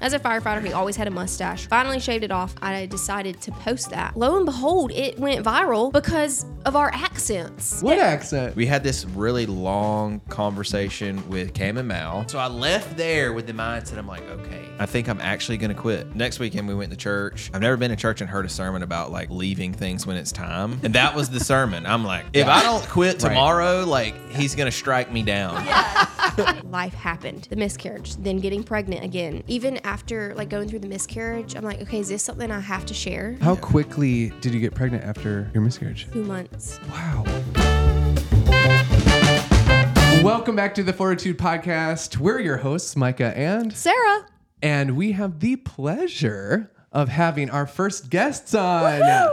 As a firefighter, he always had a mustache. Finally shaved it off. I decided to post that. Lo and behold, it went viral because of our accents. What accent? We had this really long conversation with Cam and Mal. So I left there with the mindset I'm like, okay, I think I'm actually going to quit. Next weekend, we went to church. I've never been to church and heard a sermon about like leaving things when it's time. And that was the sermon. I'm like, if I don't quit tomorrow, like he's going to strike me down. Life happened. The miscarriage, then getting pregnant again. Even after like going through the miscarriage, I'm like, okay, is this something I have to share? How quickly did you get pregnant after your miscarriage? Two months. Wow. Welcome back to the Fortitude Podcast. We're your hosts, Micah and Sarah. and we have the pleasure of having our first guests on Yeah.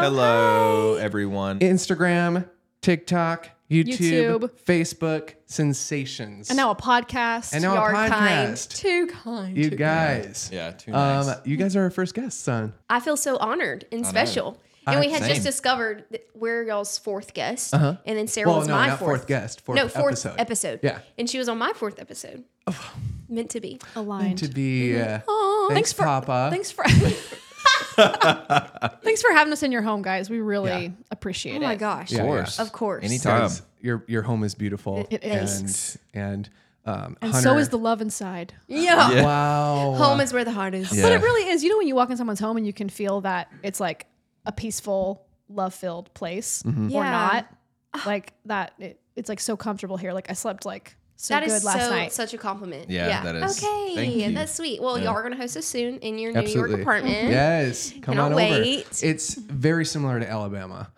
Hello. Hello, everyone. Instagram, TikTok, YouTube, YouTube. Facebook, sensations. And now a podcast. and now Yard a kind. podcast. too kind. You guys. Yeah, too nice. Um, you guys are our first guests on. I feel so honored and special. And I- we had same. just discovered that we're y'all's fourth guest, and then Sarah Well, was no, my not fourth guest, fourth no, fourth episode. episode. Yeah. and she was on my fourth episode. Meant to be. aligned. Meant to be. Uh, Aw, thanks, for Papa. Thanks for Thanks for having us in your home, guys. We really Yeah. appreciate Oh my it. gosh. Yeah, Of course. Anytime. guys, your your home is beautiful. It is. And and um, And Hunter, so is the love inside. Yeah. Wow. Home is where the heart is. Yeah. But it really is. You know when you walk in someone's home and you can feel that it's like a peaceful, love-filled place Mm-hmm. or Yeah. not. Like that it, it's like so comfortable here. Like I slept like so That good is last so night. such a compliment. Yeah, that is. Okay, Thank you. that's sweet. Well, y'all are gonna host us soon in your New York apartment. Yes. Come Cannot on wait. over. It's very similar to Alabama.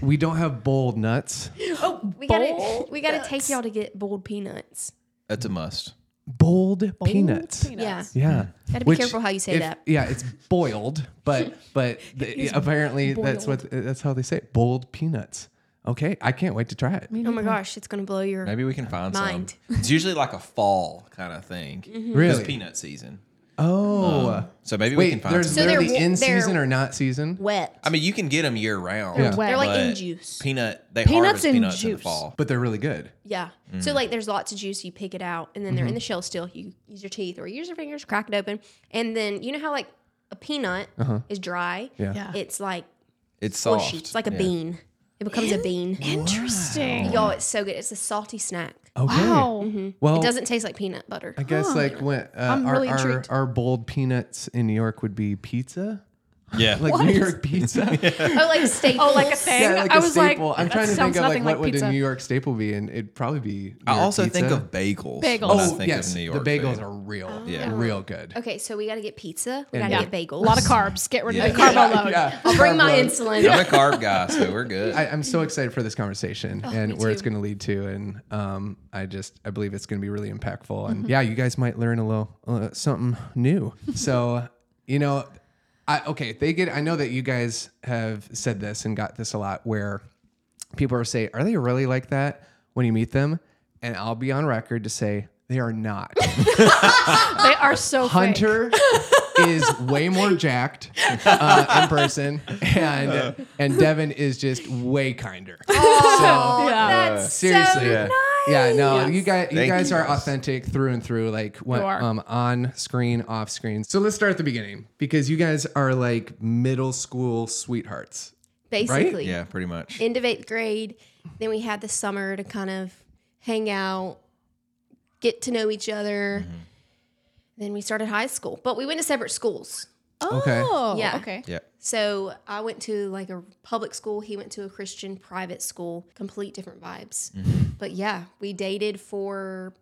we don't have bold nuts. Oh, we gotta we gotta take y'all to get boiled peanuts. That's a must. Bold, peanuts. Peanuts. Yeah. Gotta be careful how you say that. Yeah, it's boiled, but but the, apparently that's what that's how they say it. Boiled peanuts. Okay, I can't wait to try it. Oh my gosh, it's gonna blow your Maybe we can find Mind. some. It's usually like a fall kind of thing. Mm-hmm. It's Really? peanut season. Oh. Um, so maybe we can Wait, find they're some. So they're literally wa- in they're- season or not season? wet. I mean, you can get them year round. Yeah. wet. They're like in but juice. Peanut, they Peanuts harvest and peanuts in the juice. fall. But they're really good. Yeah. Mm. So like there's lots of juice, you pick it out, and then they're in mm-hmm. the shell still. You use your teeth or use your fingers, crack it open. And then you know how like a peanut uh-huh. is dry? Yeah. Yeah. It's like It's soft. It's like a Yeah. bean. It becomes a bean. Interesting. Y'all, it's so good. It's a salty snack. Okay. Wow. Well, It doesn't taste like peanut butter. I guess like when uh, I'm our, really our, intrigued. our bold peanuts in New York would be pizza, Yeah. like New York pizza. Oh, like steak. Oh, like a thing. yeah, like I a was like. I'm that trying to think of like nothing what like would pizza. a New York staple be, and it'd probably be. I New York also think pizza. of bagels. Bagels. when I Oh think yes, of New the York bagels food. are real, Yeah. real good. Okay, so we got to get pizza. We got And- to Yeah. get bagels. A lot of carbs. Get rid of the carbo load. Yeah, I'll bring my Carb insulin. I'm a carb guy, so we're good. I, I'm so excited for this conversation and where it's going to lead to, and um, I just I believe it's going to be really impactful, and Mm-hmm. yeah, you guys might learn a little uh, something new. so, you know, I okay, they get. I know that you guys have said this and got this a lot, where people are saying, "Are they really like that?" When you meet them, and I'll be on record to say they are not. They are so fake. Hunter is way more jacked uh, in person, and and Devin is just way kinder. Oh, Yeah. that's Seriously. so Yeah. nice. Yeah, no, Yes. you guys, you Thank guys you, are guys. authentic through and through, like what, um, on screen, off screen. So let's start at the beginning because you guys are like middle school sweethearts. Basically. yeah, pretty much. End of eighth grade. Then we had the summer to kind of hang out, get to know each other. Mm-hmm. Then we started high school, but we went to separate schools. Okay. Oh, Yeah. Okay. yeah. So I went to like a public school. He went to a Christian private school. Complete different vibes. Mm-hmm. But yeah, we dated for,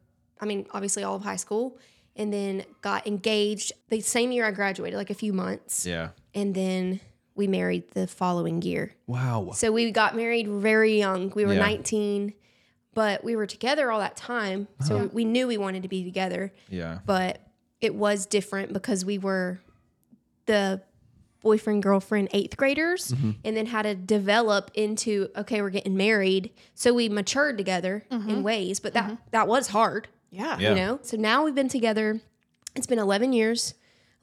I mean, obviously all of high school, and then got engaged the same year I graduated, like a few months, Yeah. and then we married the following year. Wow. So we got married very young. We were Yeah. 19, but we were together all that time. So we knew we wanted to be together, Yeah. but it was different because we were the boyfriend girlfriend eighth graders mm-hmm. and then how to develop into okay we're getting married so we matured together in mm-hmm. ways but that mm-hmm. that was hard Yeah. Yeah. you know so now we've been together it's been 11 years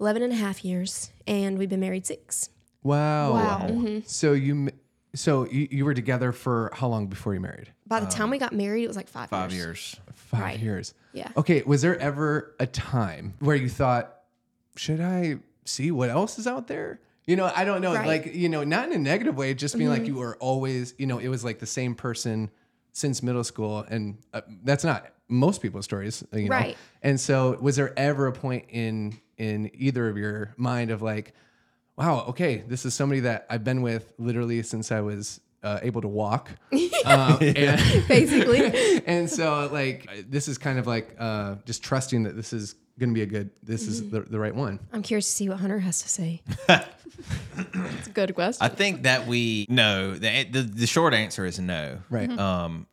11 and a half years and we've been married six Wow. Wow. Mm-hmm. So you, m- so you, you were together for how long before you married? by the time we got married it was like five, Five years. years. Five Right. years. Yeah. Okay. Was there ever a time where you thought, should I see what else is out there? You know, I don't know. Right. Like, you know, not in a negative way, just being Mm-hmm. like you were always, you know, it was like the same person since middle school. And uh, that's not most people's stories, you know. Right. And so, was there ever a point in in either of your mind of like, wow, okay, this is somebody that I've been with literally since I was uh, able to walk, um, and, Basically. and so like this is kind of like uh, just trusting that this is going to be a good, this is the, the right one. I'm curious to see what Hunter has to say. It's a good question. I think that we no. The, the the short answer is no. Right. Um,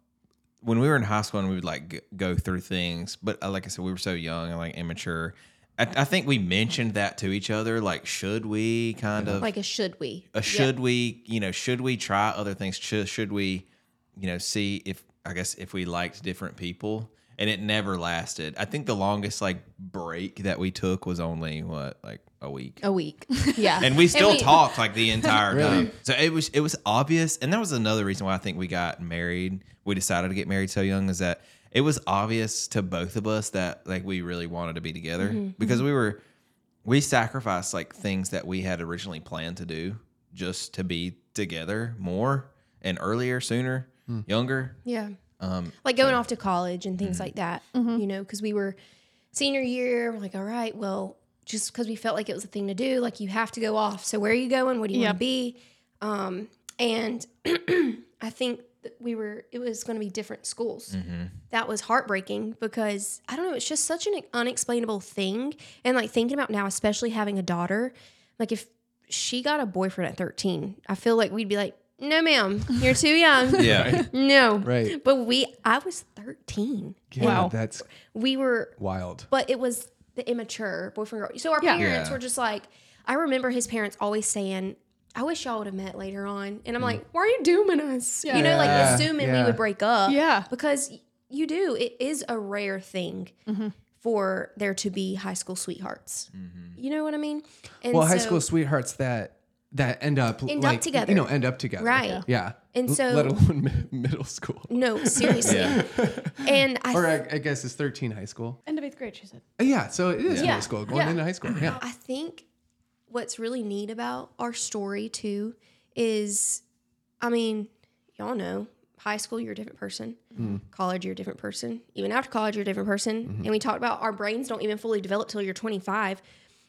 when we were in high school and we would like go through things, but uh, like I said, we were so young and like immature. I, I think we mentioned that to each other. Like, should we kind of Like a should we? uh, should we you know should we try other things should, should we you know see if i guess if we liked different people and it never lasted i think the longest like break that we took was only what like a week A week. Yeah. and we still we- talked like the entire Really? time so it was it was obvious and that was another reason why i think we got married we decided to get married so young is that it was obvious to both of us that like we really wanted to be together Mm-hmm. because we were we sacrificed like things that we had originally planned to do just to be together more and earlier sooner younger Yeah. um Like going off to college and things like that, Mm-hmm. you know, because we were senior year, we're like, all right, well, just because we felt like it was a thing to do, like you have to go off. So where are you going? What do you Yep. want to be? Um, and I think that we were, it was going to be different schools. Mm-hmm. That was heartbreaking because I don't know, it's just such an unexplainable thing. And like thinking about now, especially having a daughter, like if she got a boyfriend at 13, I feel like we'd be like, no, ma'am, you're too young. yeah No. Right. But we, I was 13. Yeah, Wow. That's We were, wild. but it was the immature boyfriend girl. So our Yeah. parents Yeah. were just like, I remember his parents always saying, I wish y'all would have met later on. And I'm like, why are you dooming us? You know, like Yeah, assuming we would break up. Yeah. Because y- you do. It is a rare thing Mm-hmm. for there to be high school sweethearts. You know what I mean? And Well, high so- school sweethearts that that end up End up like together. you know end up together Right. Yeah. yeah And L- so- let alone mi- middle school No, seriously. Yeah. And I or I, I guess it's 13 high school End of eighth grade, she said. Uh, yeah so it is Yeah. middle school going Yeah. into high school yeah I think what's really neat about our story too is, I mean, y'all know, high school you're a different person, mm-hmm. college you're a different person, even after college you're a different person, mm-hmm. and we talked about our brains don't even fully develop till you're 25.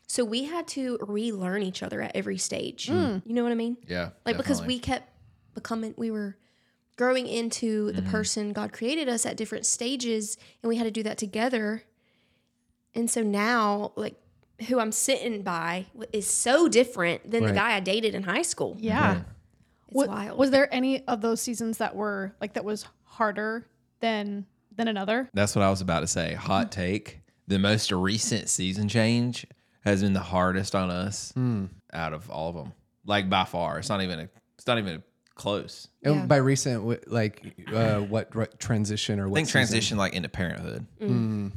So we had to relearn each other at every stage. Mm. You know what I mean? yeah Like because we kept becoming, we were growing into the mm-hmm. person God created us at different stages, and we had to do that together. And so now, like, who I'm sitting by is so different than the guy I dated in high school. Yeah. It's Wa- wild. Was there any of those seasons that were like that was harder than than another? That's what I was about to say. Hot take. The most recent season change has been the hardest on us hmm. out of all of them. Like by far. It's not even a it's not even close. and Yeah. by recent like uh what, what transition or what I think season? transition like into parenthood mm. hmm.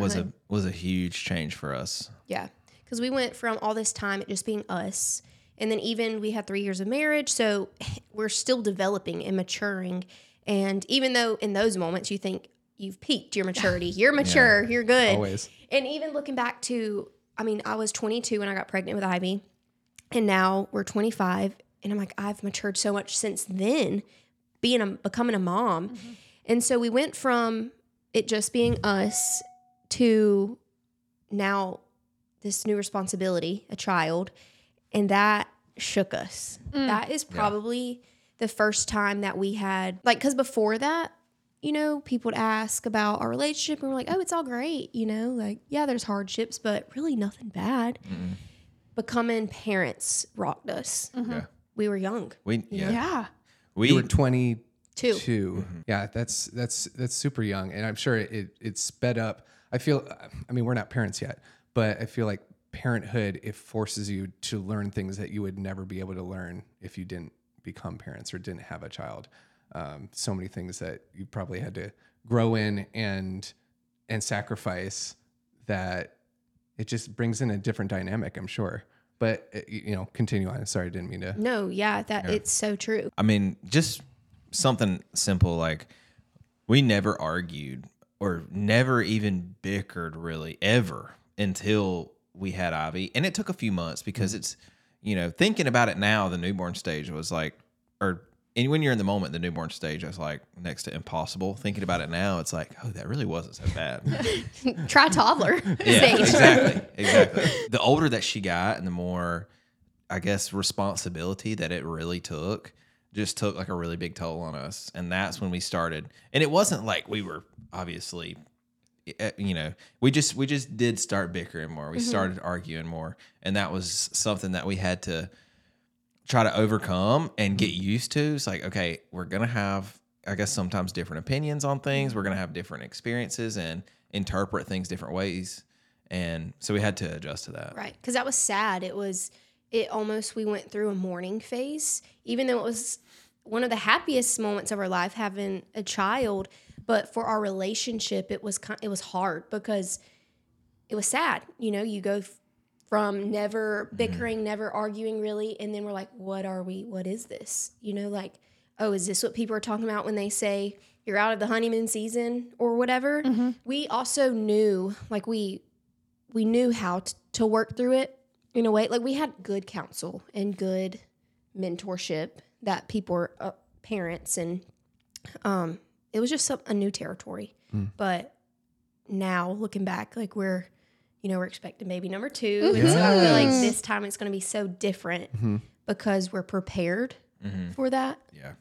was Parenthood. a was a huge change for us. Yeah. Because we went from all this time it just being us. And then even we had three years of marriage. So we're still developing and maturing. And even though in those moments you think you've peaked your maturity, you're mature, you're good. always And even looking back to, I mean, I was 22 when I got pregnant with Ivy. And now we're 25. And I'm like, I've matured so much since then, being a, becoming a mom. Mm-hmm. And so we went from it just being us to now this new responsibility, a child, and that shook us. Mm. That is probably the first time that we had like cuz before that, you know, people would ask about our relationship and we're like, "Oh, it's all great," you know, like, yeah, there's hardships, but really nothing bad. Becoming parents rocked us. Mm-hmm. Yeah. We were young. We yeah. Yeah. We you were 22 Two. Mm-hmm. yeah that's that's that's super young and i'm sure it it sped up i feel i mean we're not parents yet but i feel like parenthood it forces you to learn things that you would never be able to learn if you didn't become parents or didn't have a child. Um, so many things that you probably had to grow in and and sacrifice that it just brings in a different dynamic i'm sure. But uh, you know continue on. Sorry i didn't mean to No, yeah, that it's so true. I mean, just something simple like we never argued or never even bickered really ever until we had Ivy. And it took a few months because mm-hmm. it's, you know, thinking about it now, the newborn stage was like, or and when you're in the moment, the newborn stage is like next to impossible. Thinking about it now, it's like, oh, that really wasn't so bad. Try toddler Yeah, stage. exactly, exactly. The older that she got, and the more, I guess, responsibility that it really took, just took like a really big toll on us, and that's when we started. And it wasn't like we were obviously, Eh, you know, we just we just did start bickering more. We mm-hmm. started arguing more, and that was something that we had to try to overcome and get mm-hmm. used to. It's like, okay, we're gonna have, I guess, sometimes different opinions on things. We're gonna have different experiences and interpret things different ways, and so we had to adjust to that. Right. Because that was sad. It was, it almost, we went through a mourning phase, even though it was one of the happiest moments of our life having a child. But for our relationship, it was it was hard because it was sad. You know, you go from never bickering, never arguing really, and then we're like, what are we? What is this? You know, like, oh, is this what people are talking about when they say you're out of the honeymoon season or whatever? We also knew, like, we we knew how t- to work through it in a way. Like we had good counsel and good mentorship that people were uh, parents and um, it was just some, a new territory. Hmm. But now looking back, like we're you know we're expecting baby number two, mm-hmm. and so I feel like this time it's going to be so different mm-hmm. because we're prepared mm-hmm. for that. Yeah.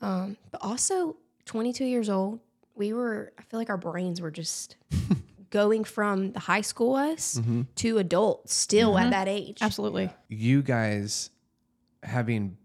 Um, but also 22 years old, we were, I feel like our brains were just going from the high school us to adults still at that age. Absolutely. You guys having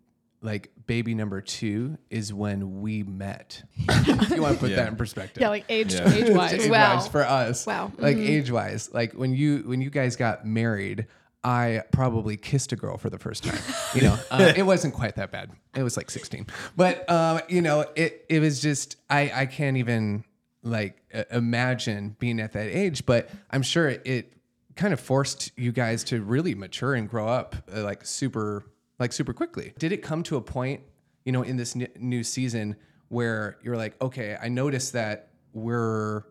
like baby number two is when we met. if you want to put Yeah. that in perspective. Yeah, like age Yeah. age wise. age Wow. wise for us. Wow. Like age wise, like when you when you guys got married, I probably kissed a girl for the first time. You know, uh, it wasn't quite that bad. It was like 16, but um, you know, it it was just I I can't even like uh, imagine being at that age. But I'm sure it kind of forced you guys to really mature and grow up uh, like super like super quickly. Did it come to a point, you know, in this n- new season where you're like, okay, I noticed that we're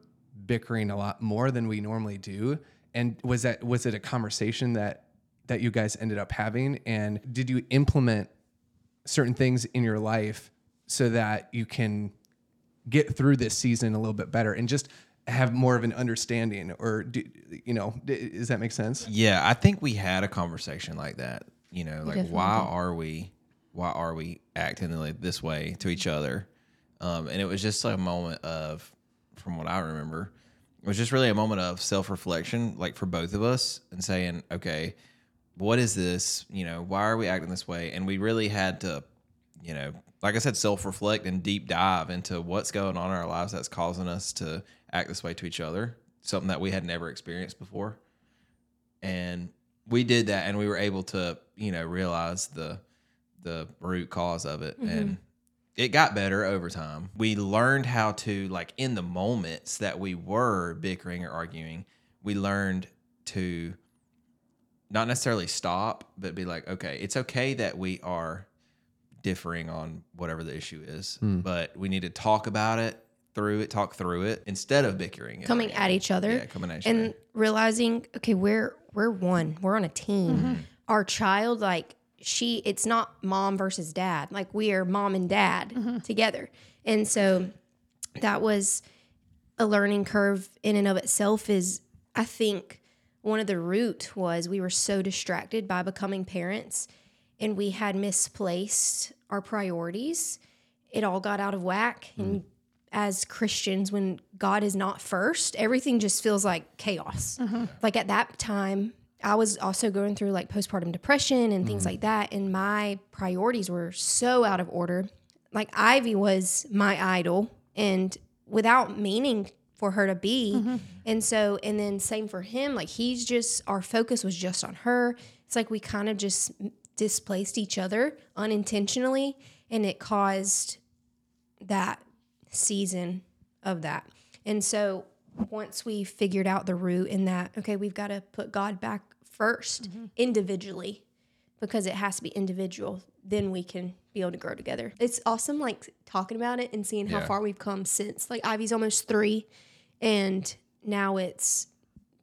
bickering a lot more than we normally do, and was that was it a conversation that that you guys ended up having, and did you implement certain things in your life so that you can get through this season a little bit better and just have more of an understanding or do, you know does that make sense Yeah, I think we had a conversation like that. You know, like definitely why are we, why are we acting like this way to each other? Um, and it was just like a moment of, from what I remember, it was just really a moment of self reflection, like for both of us, and saying, okay, what is this? You know, why are we acting this way? And we really had to, you know, like I said, self reflect and deep dive into what's going on in our lives that's causing us to act this way to each other, something that we had never experienced before and we did that and we were able to you know realize the the root cause of it. Mm-hmm. And it got better over time. We learned how to like in the moments that we were bickering or arguing we learned to not necessarily stop but be like okay it's okay that we are differing on whatever the issue is hmm. but we need to talk about it through it talk through it instead of bickering coming at each other. yeah coming at each and other. realizing okay we're we're one we're on a team. Mm-hmm. Our child like she it's not mom versus dad. Like we are mom and dad mm-hmm. together. And so that was a learning curve in and of itself is i think one of the root was we were so distracted by becoming parents and we had misplaced our priorities. It all got out of whack and mm-hmm. As Christians, when God is not first, everything just feels like chaos. Mm-hmm. Like at that time, I was also going through like postpartum depression and things mm-hmm. like that. And my priorities were so out of order. Like Ivy was my idol, and without meaning for her to be. Mm-hmm. And so, and then same for him. Like he's just, our focus was just on her. It's like we kind of just displaced each other unintentionally. And it caused that season of that. And so once we figured out the root in that, okay, we've got to put God back 1st individually because it has to be individual. Then we can be able to grow together. It's awesome, like talking about it and seeing how Yeah. far we've come since. Like Ivy's almost three, And now it's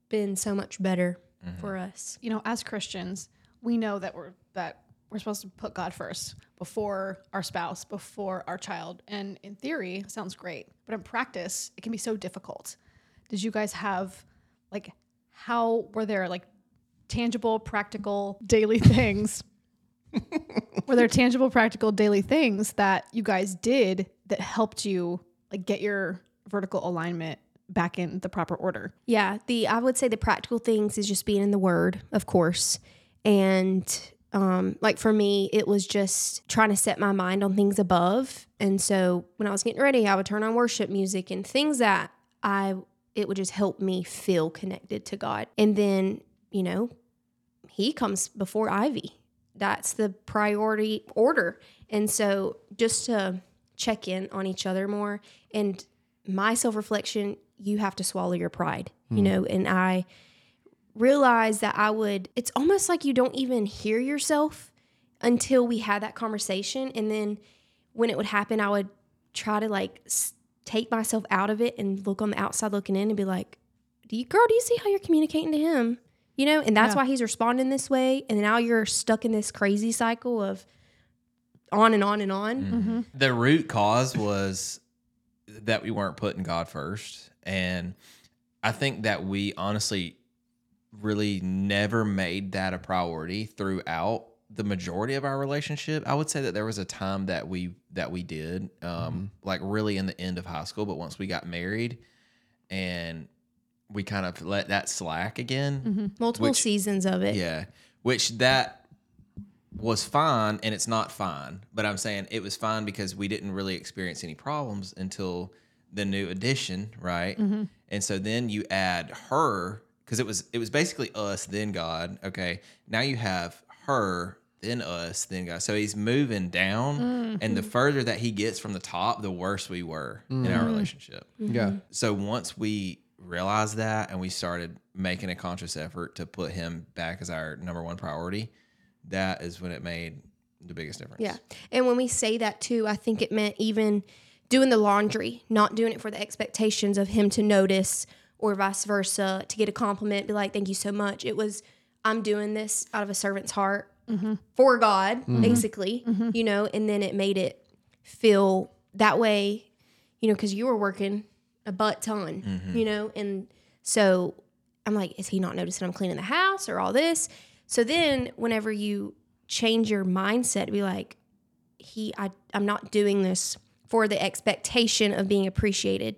been so much better Mm-hmm. for us. you know, as Christians, we know that we're that we're supposed to put God first before our spouse, before our child. And in theory, sounds great, but in practice, it can be so difficult. Did you guys have like how were there like tangible, practical daily things? were there tangible, practical daily things that you guys did that helped you like get your vertical alignment back in the proper order? Yeah, the I would say the practical things is just being in the Word, of course, and um, like for me, it was just trying to set my mind on things above. And so when I was getting ready, I would turn on worship music and things that I it would just help me feel connected to God. And then you know, He comes before Ivy. That's the priority order. And so just to check in on each other more and my self reflection, you have to swallow your pride, you know, and I realized that I would, it's almost like you don't even hear yourself until we had that conversation. And then when it would happen, I would try to like take myself out of it and look on the outside looking in and be like, do you, girl, do you see how you're communicating to him? You know, and that's Yeah. why he's responding this way. And now you're stuck in this crazy cycle of on and on and on. Mm-hmm. Mm-hmm. the root cause was that we weren't putting God first. And I think that we honestly really never made that a priority throughout the majority of our relationship. I would say that there was a time that we that we did um mm-hmm. like really in the end of high school, but once we got married and we kind of let that slack again. Mm-hmm. Multiple Which- seasons of it. Yeah, which that was fine, and it's not fine. But I'm saying it was fine because we didn't really experience any problems until the new addition, right? Mm-hmm. And so then you add her because it was it was basically us then God. Okay, now you have her then us then God. So he's moving down, and the mm-hmm. further that he gets from the top, the worse we were in our mm-hmm. relationship mm-hmm. Yeah. so once we realized that and we started making a conscious effort to put him back as our number one priority, that is when it made the biggest difference. Yeah. And when we say that too, I think it meant even doing the laundry, not doing it for the expectations of him to notice or vice versa, to get a compliment, be like, thank you so much. It was, I'm doing this out of a servant's heart for God, mm-hmm. basically, mm-hmm. you know, and then it made it feel that way, you know, because you were working a butt ton, mm-hmm. you know, and so I'm like, is he not noticing I'm cleaning the house or all this? So then whenever you change your mindset, be like, he, I, I'm not doing this for the expectation of being appreciated.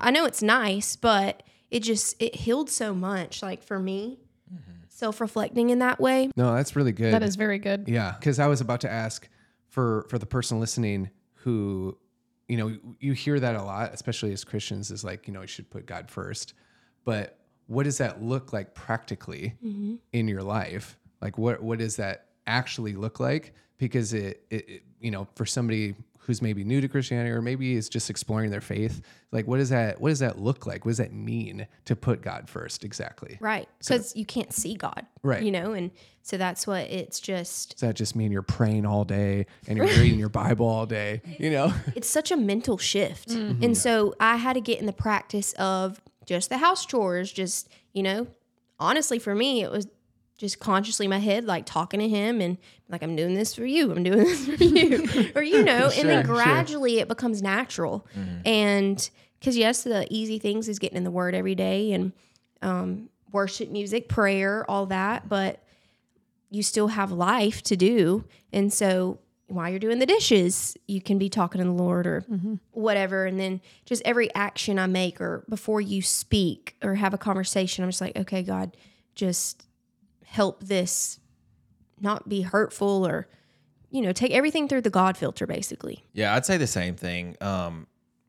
I know it's nice, but it just it healed so much. Like for me, mm-hmm. self reflecting in that way. No, that's really good. That is very good. Yeah, because I was about to ask for for the person listening who, you know, you hear that a lot, especially as Christians, is like, you know, you should put God first. But what does that look like practically mm-hmm. in your life? Like, what what does that actually look like? Because it, it, it, you know, for somebody who's maybe new to Christianity or maybe is just exploring their faith, like, what does that what does that look like? What does that mean to put God first? Exactly. Right. Because you can't see God. Right. You know, and so that's what it's just Does that just mean you're praying all day and you're reading your Bible all day? You know. it's such a mental shift. Mm-hmm. And so I had to get in the practice of just the house chores, just, you know, honestly for me, it was just consciously in my head, like talking to him and like, I'm doing this for you. I'm doing this for you. or, you know, and then Sure, sure. gradually it becomes natural. And because, yes, the easy things is getting in the word every day and um, worship music, prayer, all that. But you still have life to do. And so while you're doing the dishes, you can be talking to the Lord or whatever. And then just every action I make or before you speak or have a conversation, I'm just like, okay, God, just help this not be hurtful or, you know, take everything through the God filter, basically. Yeah, I'd say the same thing. Um,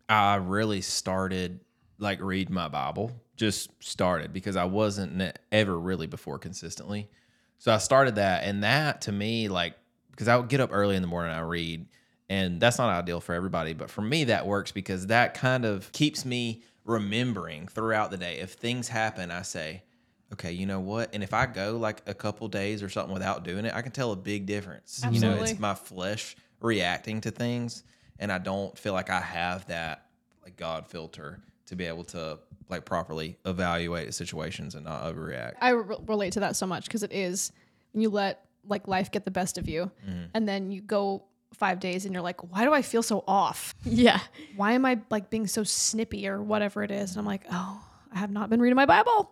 I really started like read my Bible, just started because I wasn't ne- ever really before consistently. So I started that, and that to me, like, because I would get up early in the morning, I read, and that's not ideal for everybody, but for me, that works because that kind of keeps me remembering throughout the day. If things happen, I say, okay, you know what? And if I go like a couple days or something without doing it, I can tell a big difference. You know, Absolutely. it's my flesh reacting to things, and I don't feel like I have that like God filter to be able to like properly evaluate situations and not overreact. I re- relate to that so much because it is when you let like life get the best of you, mm-hmm. and then you go five days and you're like, why do I feel so off? Yeah. Why am I like being so snippy or whatever it is? And I'm like, oh, I have not been reading my Bible.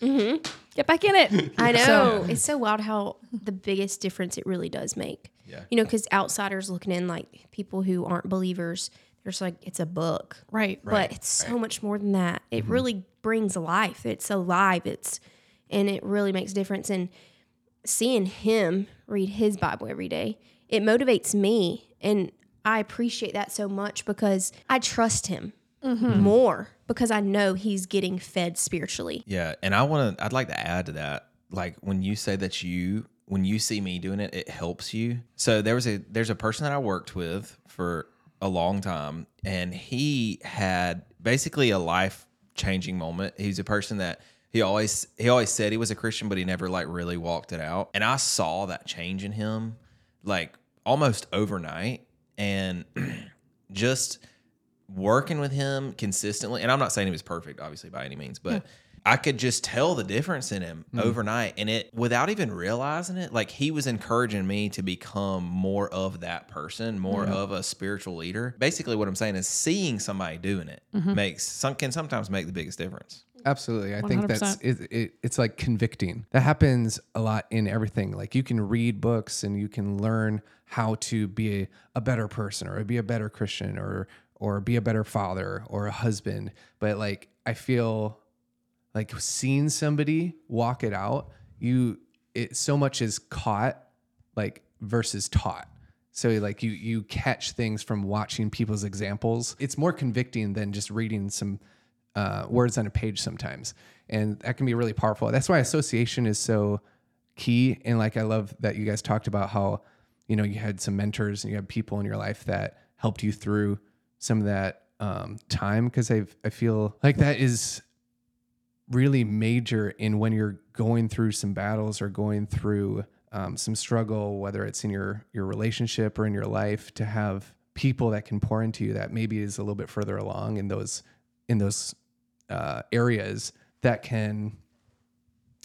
Mm-hmm. Get back in it. I know. it's so wild how the biggest difference it really does make. Yeah. You know, because outsiders looking in, like people who aren't believers, they're just like, it's a book. Right. but it's so much more than that. It mm-hmm. really brings life. It's alive. It's and it really makes a difference. And seeing him read his Bible every day, it motivates me, and I appreciate that so much because I trust him Mm-hmm. more because I know he's getting fed spiritually. Yeah, and I want to. I'd like to add to that. Like when you say that you, when you see me doing it, it helps you. So there was a there's a person that I worked with for a long time, and he had basically a life changing moment. He's a person that he always he always said he was a Christian, but he never like really walked it out. And I saw that change in him, like almost overnight, and just working with him consistently, and I'm not saying he was perfect, obviously by any means, but I could just tell the difference in him mm-hmm. overnight, and it without even realizing it, like he was encouraging me to become more of that person, more of a spiritual leader. Basically, what I'm saying is seeing somebody doing it mm-hmm. makes some can sometimes make the biggest difference. Absolutely. I think that's it, it, it's like convicting. That happens a lot in everything. Like you can read books and you can learn how to be a, a better person or be a better Christian or or be a better father or a husband. But like I feel like seeing somebody walk it out, you it so much is caught like versus taught. So like you you catch things from watching people's examples. It's more convicting than just reading some uh, words on a page sometimes, and that can be really powerful. That's why association is so key. And like I love that you guys talked about how you know you had some mentors and you had people in your life that helped you through some of that um, time because I I feel like that is really major in when you're going through some battles or going through um, some struggle, whether it's in your your relationship or in your life, to have people that can pour into you that maybe is a little bit further along in those in those uh, areas that can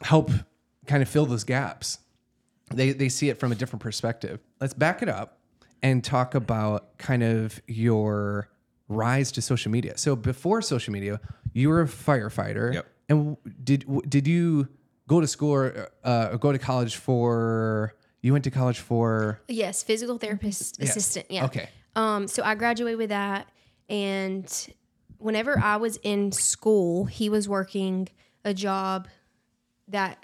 help kind of fill those gaps. They they see it from a different perspective. Let's back it up and talk about kind of your rise to social media. So before social media, you were a firefighter. Yep. And did did you go to school or, uh, or go to college for? You went to college for. Yes, physical therapist assistant. Yeah. Okay. Um, so I graduated with that, and whenever I was in school, he was working a job that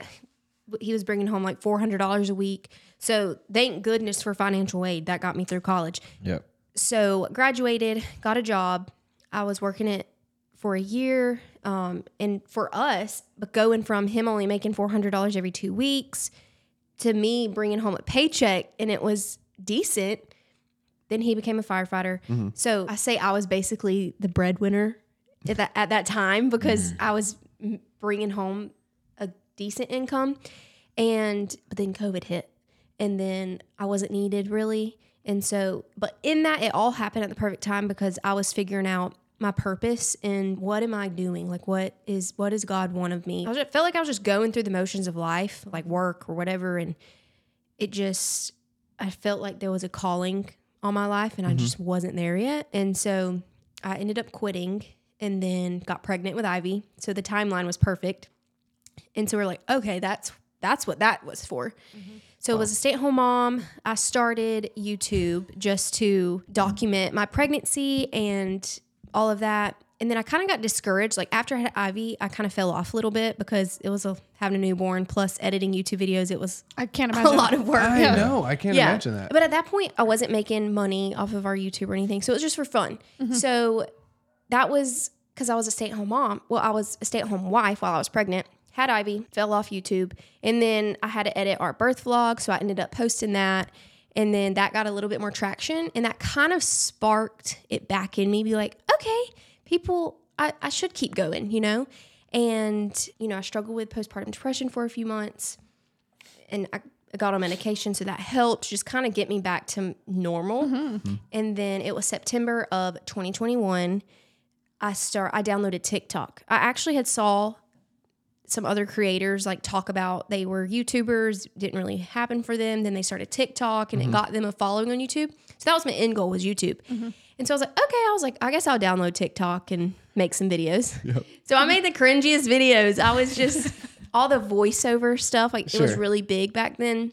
he was bringing home like four hundred dollars a week. So thank goodness for financial aid that got me through college. Yep. So graduated, got a job. I was working it for a year, um, and for us, but going from him only making four hundred dollars every two weeks to me bringing home a paycheck, and it was decent. Then he became a firefighter. So I say I was basically the breadwinner at that at that time because I was bringing home decent income, and but then COVID hit, and then I wasn't needed really, and so but in that it all happened at the perfect time because I was figuring out my purpose and what am I doing? Like what is what does God want of me? I, was, I felt like I was just going through the motions of life, like work or whatever, and it just I felt like there was a calling on my life and I mm-hmm. just wasn't there yet. And so I ended up quitting and then got pregnant with Ivy. So the timeline was perfect. And so we're like, okay, that's that's what that was for. Mm-hmm. So it was a stay-at-home mom. I started YouTube just to document my pregnancy and all of that. And then I kind of got discouraged. Like after I had Ivy, I kind of fell off a little bit because it was a, having a newborn plus editing YouTube videos. It was I can't imagine a lot of work. I know. I can't imagine that. But at that point, I wasn't making money off of our YouTube or anything. So it was just for fun. Mm-hmm. So that was because I was a stay at home mom. Well, I was a stay at home wife while I was pregnant. Had Ivy, fell off YouTube. And then I had to edit our birth vlog. So I ended up posting that. And then that got a little bit more traction. And that kind of sparked it back in me be like, okay, people, I, I should keep going, you know? And, you know, I struggled with postpartum depression for a few months and I I got on medication, so that helped just kind of get me back to normal. Mm-hmm. Mm-hmm. And then it was September of 2021. I start I downloaded TikTok. I actually had saw some other creators like talk about they were YouTubers, didn't really happen for them. Then they started TikTok and it mm-hmm. got them a following on YouTube. So that was my end goal was YouTube. Mm-hmm. And so I was like, okay, I was like, I guess I'll download TikTok and make some videos. So I made the cringiest videos. I was just all the voiceover stuff, like it was really big back then.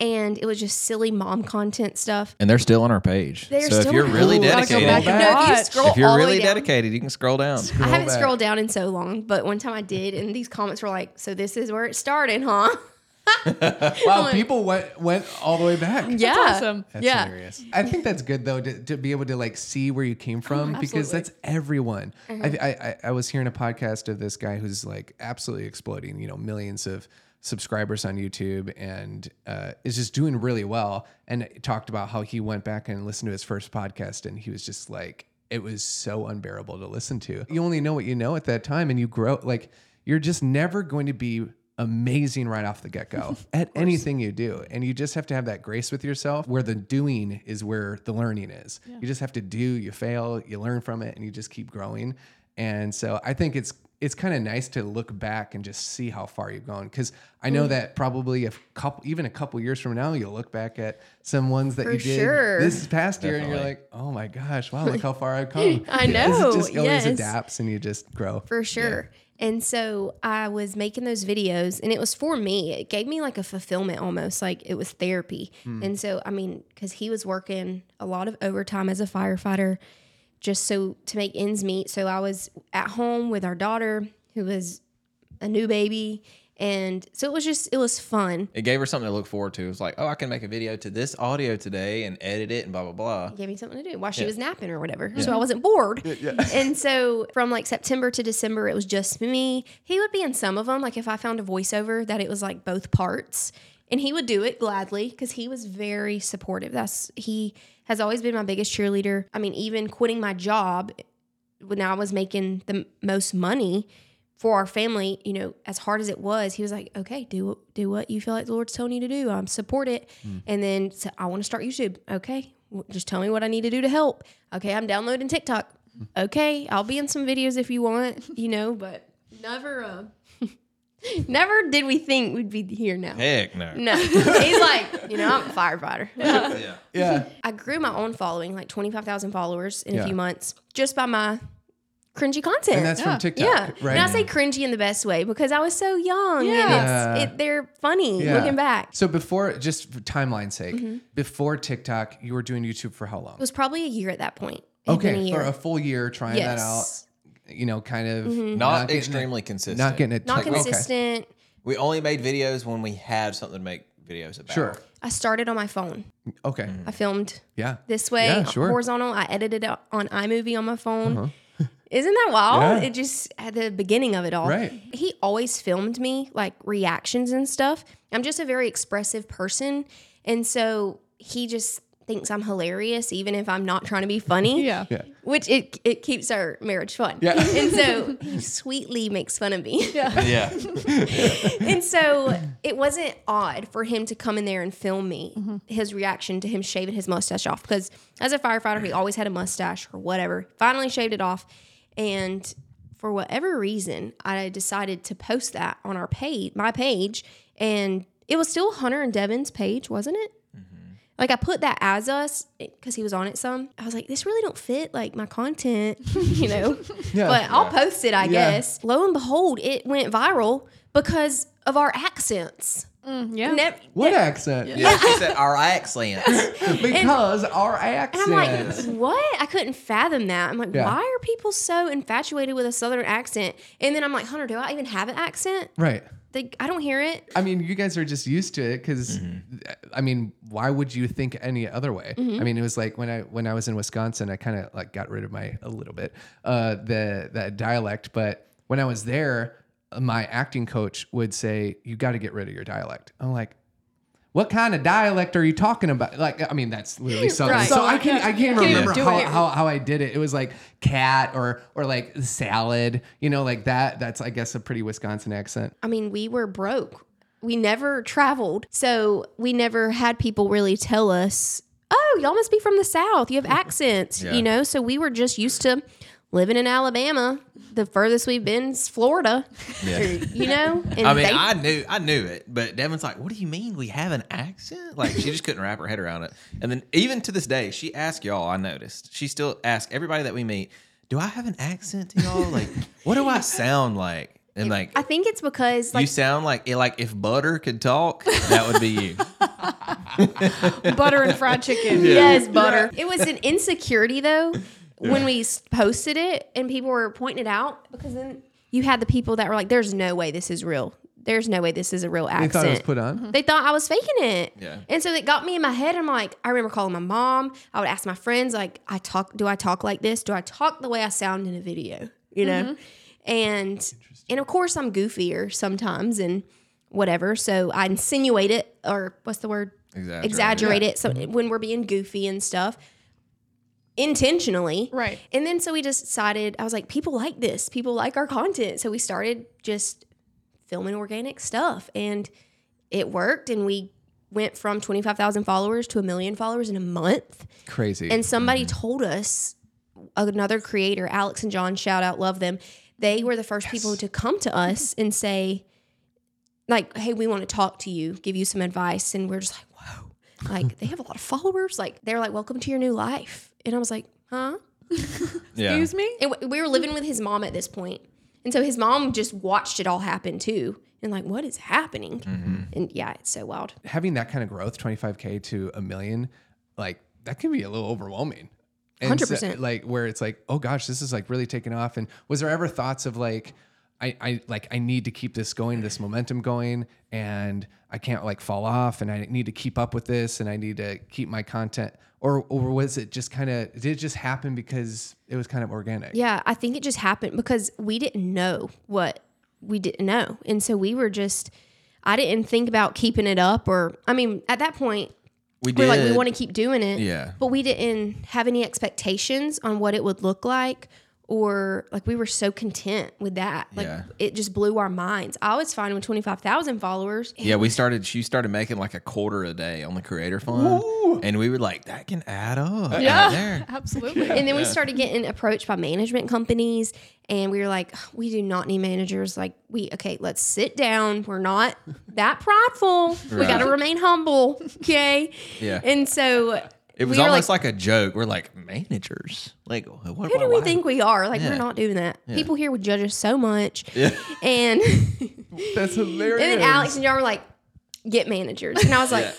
And it was just silly mom content stuff. And they're still on our page. They're so if you're really Ooh, gotta go dedicated, No, if you scroll if you're all really down, dedicated, you can scroll down. I haven't back. scrolled down in so long, but one time I did, and these comments were like, "So this is where it started, huh?" Wow, people went went all the way back. yeah, awesome. That's yeah. hilarious. I think that's good though to, to be able to like see where you came oh, from because that's everyone. I, uh-huh. I I- I was hearing a podcast of this guy who's like absolutely exploding. You know, millions of subscribers on YouTube and uh, is just doing really well. And talked about how he went back and listened to his first podcast and he was just like, it was so unbearable to listen to. You only know what you know at that time, and you grow like you're just never going to be amazing right off the get go at anything you do. And you just have to have that grace with yourself where the doing is where the learning is. You just have to do, you fail, you learn from it, and you just keep growing. And so I think it's it's kind of nice to look back and just see how far you've gone because I Mm. know that probably a couple even a couple years from now you'll look back at some ones that For you did sure. this past year and you're like oh my gosh wow look how far I've come I know, it just always yes. adapts and you just grow for sure. And so I was making those videos, and it was for me. It gave me like a fulfillment almost, like it was therapy. And so, I mean, because he was working a lot of overtime as a firefighter, just so to make ends meet. So I was at home with our daughter, who was a new baby, and so it was just it was fun. It gave her something to look forward to. It was like, oh, I can make a video to this audio today and edit it and blah blah blah. gave me something to do while she was napping or whatever. So I wasn't bored. and so from like September to December, it was just me. He would be in some of them. Like if I found a voiceover that it was like both parts, and he would do it gladly because he was very supportive. That's he has always been my biggest cheerleader. I mean, even quitting my job when I was making the most money for our family, you know, as hard as it was, he was like, "Okay, do do what you feel like the Lord's telling you to do. Um, support it." And then so I want to start YouTube. Okay, just tell me what I need to do to help. Okay, I'm downloading TikTok. Okay, I'll be in some videos if you want, you know, but never, uh, never did we think we'd be here now. Heck no. No, he's like, you know, I'm a firefighter. Yeah. yeah I grew my own following, like 25,000 followers in Yeah. a few months, just by my cringy content. and that's Yeah. from TikTok yeah, right and I say cringy in the best way because I was so young Yeah. and it's, it, they're funny Yeah. looking back. So before, just for timeline's sake, Mm-hmm. before TikTok, you were doing YouTube for how long? It was probably a year at that point. It Okay, a for a full year trying that out. Yes, You know, kind of Not, getting it- extremely consistent. not getting it. not like, okay. consistent. We only made videos when we had something to make videos about. Sure. I started on my phone. Okay. I filmed Yeah. this way, Yeah, sure. Uh-huh. horizontal. I edited it on iMovie on my phone. Isn't that wild? Yeah. It just at the beginning of it all. Right. He always filmed me like reactions and stuff. I'm just a very expressive person. And so he just thinks I'm hilarious, even if I'm not trying to be funny. Yeah. Yeah. Which it it keeps our marriage fun. Yeah. And so he sweetly makes fun of me. Yeah. Yeah. And so it wasn't odd for him to come in there and film me mm-hmm. his reaction to him shaving his mustache off because as a firefighter, he always had a mustache or whatever. Finally shaved it off. And for whatever reason, I decided to post that on our page, my page. And it was still Hunter and Devin's page, wasn't it? Like I put that as us because he was on it some. I was like, this really don't fit like my content, you know. Yeah. but I'll post it, I Yeah. guess. Lo and behold, it went viral because of our accents. Mm, yeah. Nev- What accent? Yeah, she said our accents. Because our accents. and. I'm like, what? I couldn't fathom that. I'm like, Yeah. why are people so infatuated with a southern accent? And then I'm like, Hunter, do I even have an accent? right. Like, I don't hear it. I mean, you guys are just used to it because, mm-hmm. I mean, why would you think any other way? Mm-hmm. I mean, it was like when I when I was in Wisconsin, I kind of like got rid of my a little bit uh, the that dialect, but when I was there, uh, my acting coach would say, "You got to get rid of your dialect." I'm like. What kind of dialect are you talking about? Like, I mean, that's literally southern. Right. So I can't. I can't even remember do how, how how I did it. It was like cat or or like salad, you know, like that. That's I guess a pretty Wisconsin accent. I mean, we were broke. We never traveled. So we never had people really tell us, oh, y'all must be from the South. You have accents, Yeah. you know? So we were just used to living in Alabama. The furthest we've been is Florida. Yeah. You know? And I mean, they- I knew, I knew it, but Devin's like, "What do you mean we have an accent?" Like, she just couldn't wrap her head around it. And then, even to this day, she asks y'all. I noticed she still asks everybody that we meet, "Do I have an accent to y'all? Like, what do I sound like?" And like, I think it's because you sound like like if butter could talk, that would be you. Butter and fried chicken. yes, butter. It was an insecurity though when we posted it and people were pointing it out because then you had the people that were like, "There's no way this is real. There's no way this is a real accent." They accent." thought it was put on. They thought I was faking it. Yeah. And so it got me in my head. I'm like, I remember calling my mom. I would ask my friends, like, I talk, do I talk like this? Do I talk the way I sound in a video? You know? Mm-hmm. And and of course I'm goofier sometimes and whatever. So I insinuate it or what's the word? Exaggerate. Exaggerate it. So mm-hmm. when we're being goofy and stuff. Intentionally. Right. And then so we just decided, I was like, people like this. People like our content. So we started just filming organic stuff and it worked. And we went from 25,000 followers to a million followers in a month. Crazy. And somebody mm-hmm. told us, another creator, Alex and John, shout out, love them. They were the first people to come to us and say, like, hey, we want to talk to you, give you some advice. And we're just like, whoa, like they have a lot of followers. Like they're like, welcome to your new life. And I was like, huh? Yeah. Excuse me? And w- we were living with his mom at this point. And so his mom just watched it all happen too. And like, what is happening? Mm-hmm. And yeah, it's so wild. having that kind of growth, 25k to a million, like that can be a little overwhelming. And 100%. like where it's like, oh gosh, this is like really taking off. And was there ever thoughts of like, I, I like I need to keep this going, this momentum going, and I can't like fall off, and I need to keep up with this, and I need to keep my content, or or was it just kind of did it just happen because it was kind of organic? Yeah, I think it just happened because we didn't know what we didn't know. And so we were just, I didn't think about keeping it up or, I mean, at that point, We we're did. like, we want to keep doing it. Yeah. But we didn't have any expectations on what it would look like or like we were so content with that. Like Yeah. it just blew our minds. I was fine with 25,000 followers. Yeah, we started. She started making like a quarter a day on the Creator Fund, and we were like, that can add up. right Yeah. there. Absolutely. And then we started getting approached by management companies, and we were like, we do not need managers. Like, we, okay, let's sit down. We're not that prideful. We got to remain humble. Okay. Yeah. And so It was we almost like, a joke. We're like managers. Like, what? who do we think we are? Like, Yeah. we're not doing that. People here would judge us so much. Yeah. And, That's hilarious. and then Alex and y'all were like, get managers. And I was like,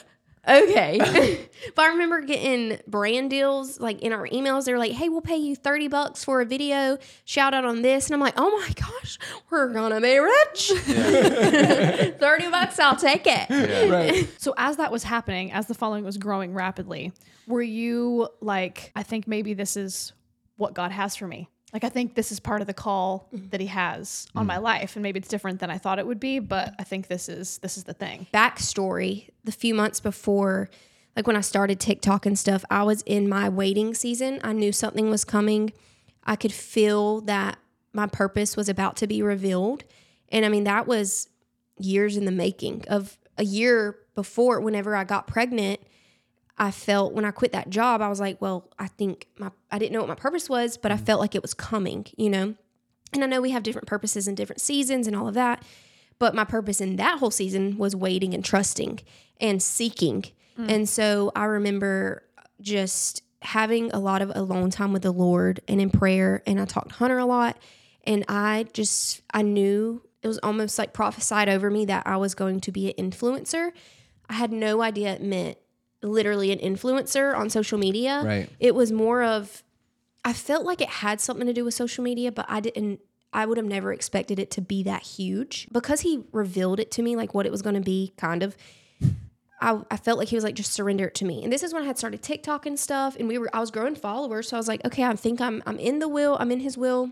okay. but I remember getting brand deals like in our emails. They were like, hey, we'll pay you 30 bucks for a video, shout out on this. And I'm like, oh my gosh, we're going to be rich. 30 bucks, I'll take it. right. So as that was happening, as the following was growing rapidly, were you like, I think maybe this is what God has for me? Like I think this is part of the call mm-hmm. that he has on my mm. life and maybe it's different than I thought it would be, but I think this is this is the thing. Backstory the few months before, like when I started TikTok and stuff, I was in my waiting season. I knew something was coming. I could feel that my purpose was about to be revealed. And I mean, that was years in the making of a year before, whenever I got pregnant. I felt when I quit that job, I was like, well, I think my I didn't know what my purpose was, but I mm. felt like it was coming, you know. And I know we have different purposes and different seasons and all of that, but my purpose in that whole season was waiting and trusting and seeking. Mm. And so I remember just having a lot of alone time with the Lord and in prayer and I talked to Hunter a lot and I just I knew it was almost like prophesied over me that I was going to be an influencer. I had no idea it meant literally an influencer on social media. Right. It was more of I felt like it had something to do with social media, but I didn't I would have never expected it to be that huge. Because he revealed it to me like what it was going to be kind of I, I felt like he was like just surrender it to me and this is when i had started tiktok and stuff and we were i was growing followers so i was like okay i think i'm i'm in the will i'm in his will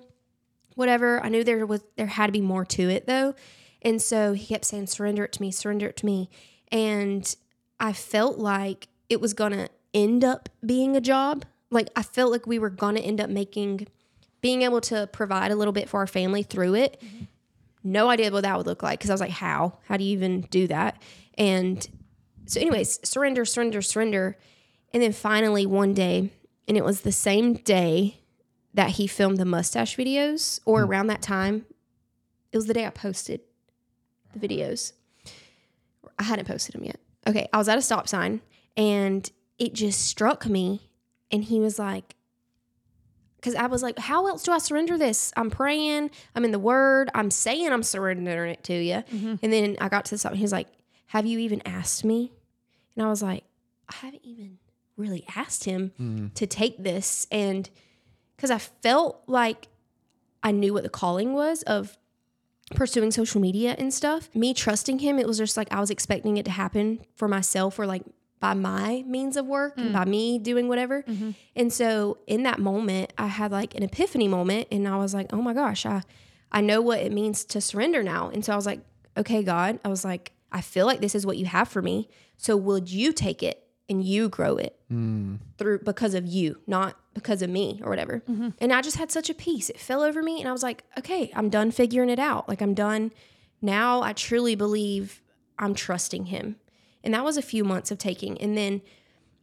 whatever i knew there was there had to be more to it though and so he kept saying surrender it to me surrender it to me and i felt like it was gonna end up being a job like i felt like we were gonna end up making being able to provide a little bit for our family through it no idea what that would look like because i was like how how do you even do that and so anyways surrender surrender surrender and then finally one day and it was the same day that he filmed the mustache videos or mm. around that time. It was the day I posted the videos. I hadn't posted them yet. Okay, I was at a stop sign and it just struck me and he was like because I was like, how else do I surrender this? I'm praying, I'm in the word, I'm saying I'm surrendering it to you. Mm-hmm. And then I got to the stop and he was like, Have you even asked me? And I was like, I haven't even really asked him mm-hmm. to take this. And because I felt like I knew what the calling was of pursuing social media and stuff. Me trusting him, it was just like I was expecting it to happen for myself or like by my means of work and by me doing whatever. Mm-hmm. And so in that moment, I had like an epiphany moment and I was like, "Oh my gosh, I I know what it means to surrender now." And so I was like, "Okay, God." I was like, "I feel like this is what you have for me. So would you take it and you grow it mm. through because of you, not because of me or whatever. Mm-hmm. And I just had such a peace. It fell over me and I was like, okay, I'm done figuring it out. Like I'm done. Now I truly believe I'm trusting him. And that was a few months of taking. And then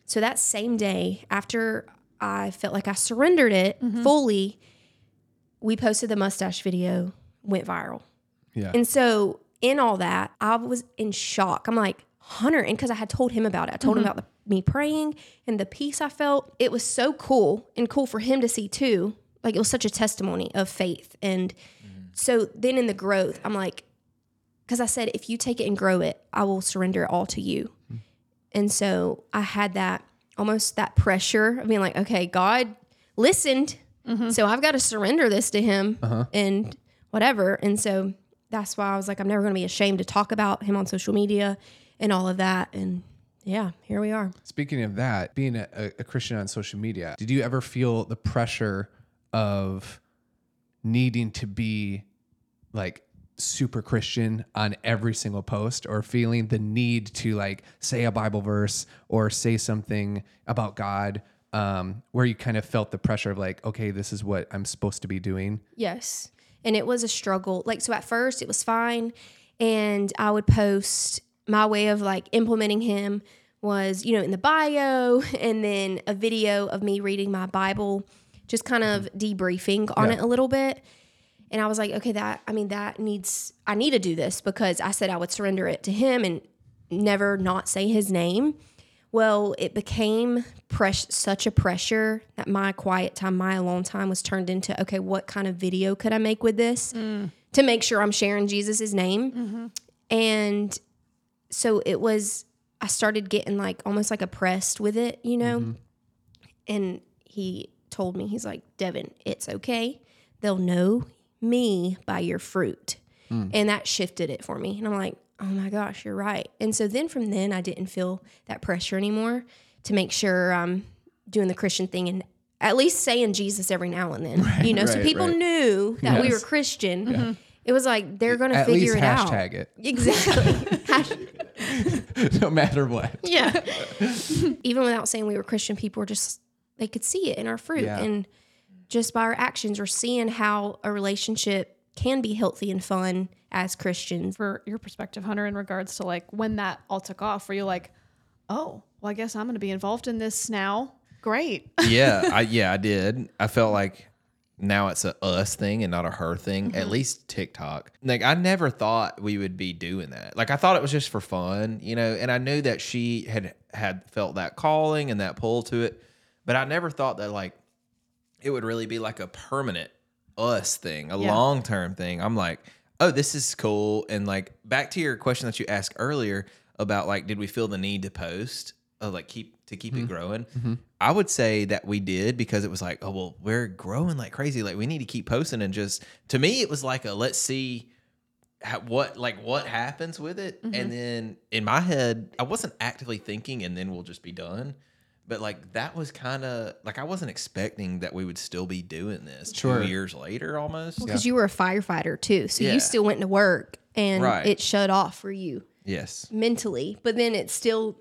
so that same day after I felt like I surrendered it mm-hmm. fully, we posted the mustache video, went viral. Yeah. And so in all that, I was in shock. I'm like, Hunter, and because I had told him about it, I told him mm-hmm. about the, me praying and the peace I felt. It was so cool and cool for him to see too. Like it was such a testimony of faith. And so then in the growth, I'm like, because I said, if you take it and grow it, I will surrender it all to you. And so I had that almost that pressure of being like, okay, God listened. So I've got to surrender this to him uh-huh. and whatever. And so that's why I was like, I'm never going to be ashamed to talk about him on social media and all of that. And yeah, here we are. Speaking of that, being a, a- Christian on social media, did you ever feel the pressure of needing to be like super Christian on every single post or feeling the need to like say a Bible verse or say something about God um, where you kind of felt the pressure of like, okay, this is what I'm supposed to be doing? Yes. And it was a struggle. Like, so at first it was fine. And I would post my way of like implementing him was, you know, in the bio and then a video of me reading my Bible, just kind of debriefing on Yeah. it a little bit. And I was like, okay, that, I mean, that needs, I need to do this because I said I would surrender it to him and never not say his name. Well, it became press- such a pressure that my quiet time, my alone time was turned into okay, what kind of video could I make with this mm. to make sure I'm sharing Jesus' name? Mm-hmm. And so it was, I started getting like almost like oppressed with it, you know? Mm-hmm. And he told me, he's like, Devin, it's okay. They'll know me by your fruit. Mm. And that shifted it for me. And I'm like, oh my gosh, you're right. And so then from then, I didn't feel that pressure anymore to make sure I'm doing the Christian thing and at least saying Jesus every now and then, you know, so people right. knew that we were Yes. Christian. It was like, they're going to figure it out. hashtag it, Exactly. Hash- no matter what. yeah. Even without saying we were Christian, people were just, they could see it in our fruit. Yeah. And just by our actions or seeing how a relationship can be healthy and fun as Christians. for your perspective, Hunter, in regards to like when that all took off, were you like, oh, well, I guess I'm going to be involved in this now? Great. yeah, I yeah, I did. I felt like now it's a us thing and not a her thing. At least TikTok. Like I never thought we would be doing that. Like I thought it was just for fun, you know. And I knew that she had had felt that calling and that pull to it, but I never thought that like it would really be like a permanent us thing, a Yeah. long term thing. I'm like, oh, this is cool. And like back to your question that you asked earlier about like, did we feel the need to post, uh, like keep to keep it growing? I would say that we did because it was like, oh well, we're growing like crazy. Like we need to keep posting and just to me, it was like a let's see how, what like what happens with it. And mm-hmm. then in my head, I wasn't actively thinking, and then we'll just be done. But like that was kind of like I wasn't expecting that we would still be doing this Sure. two years later almost. Because you were a firefighter too. So Yeah. you still went to work and Right. it shut off for you Yes. mentally. But then it still,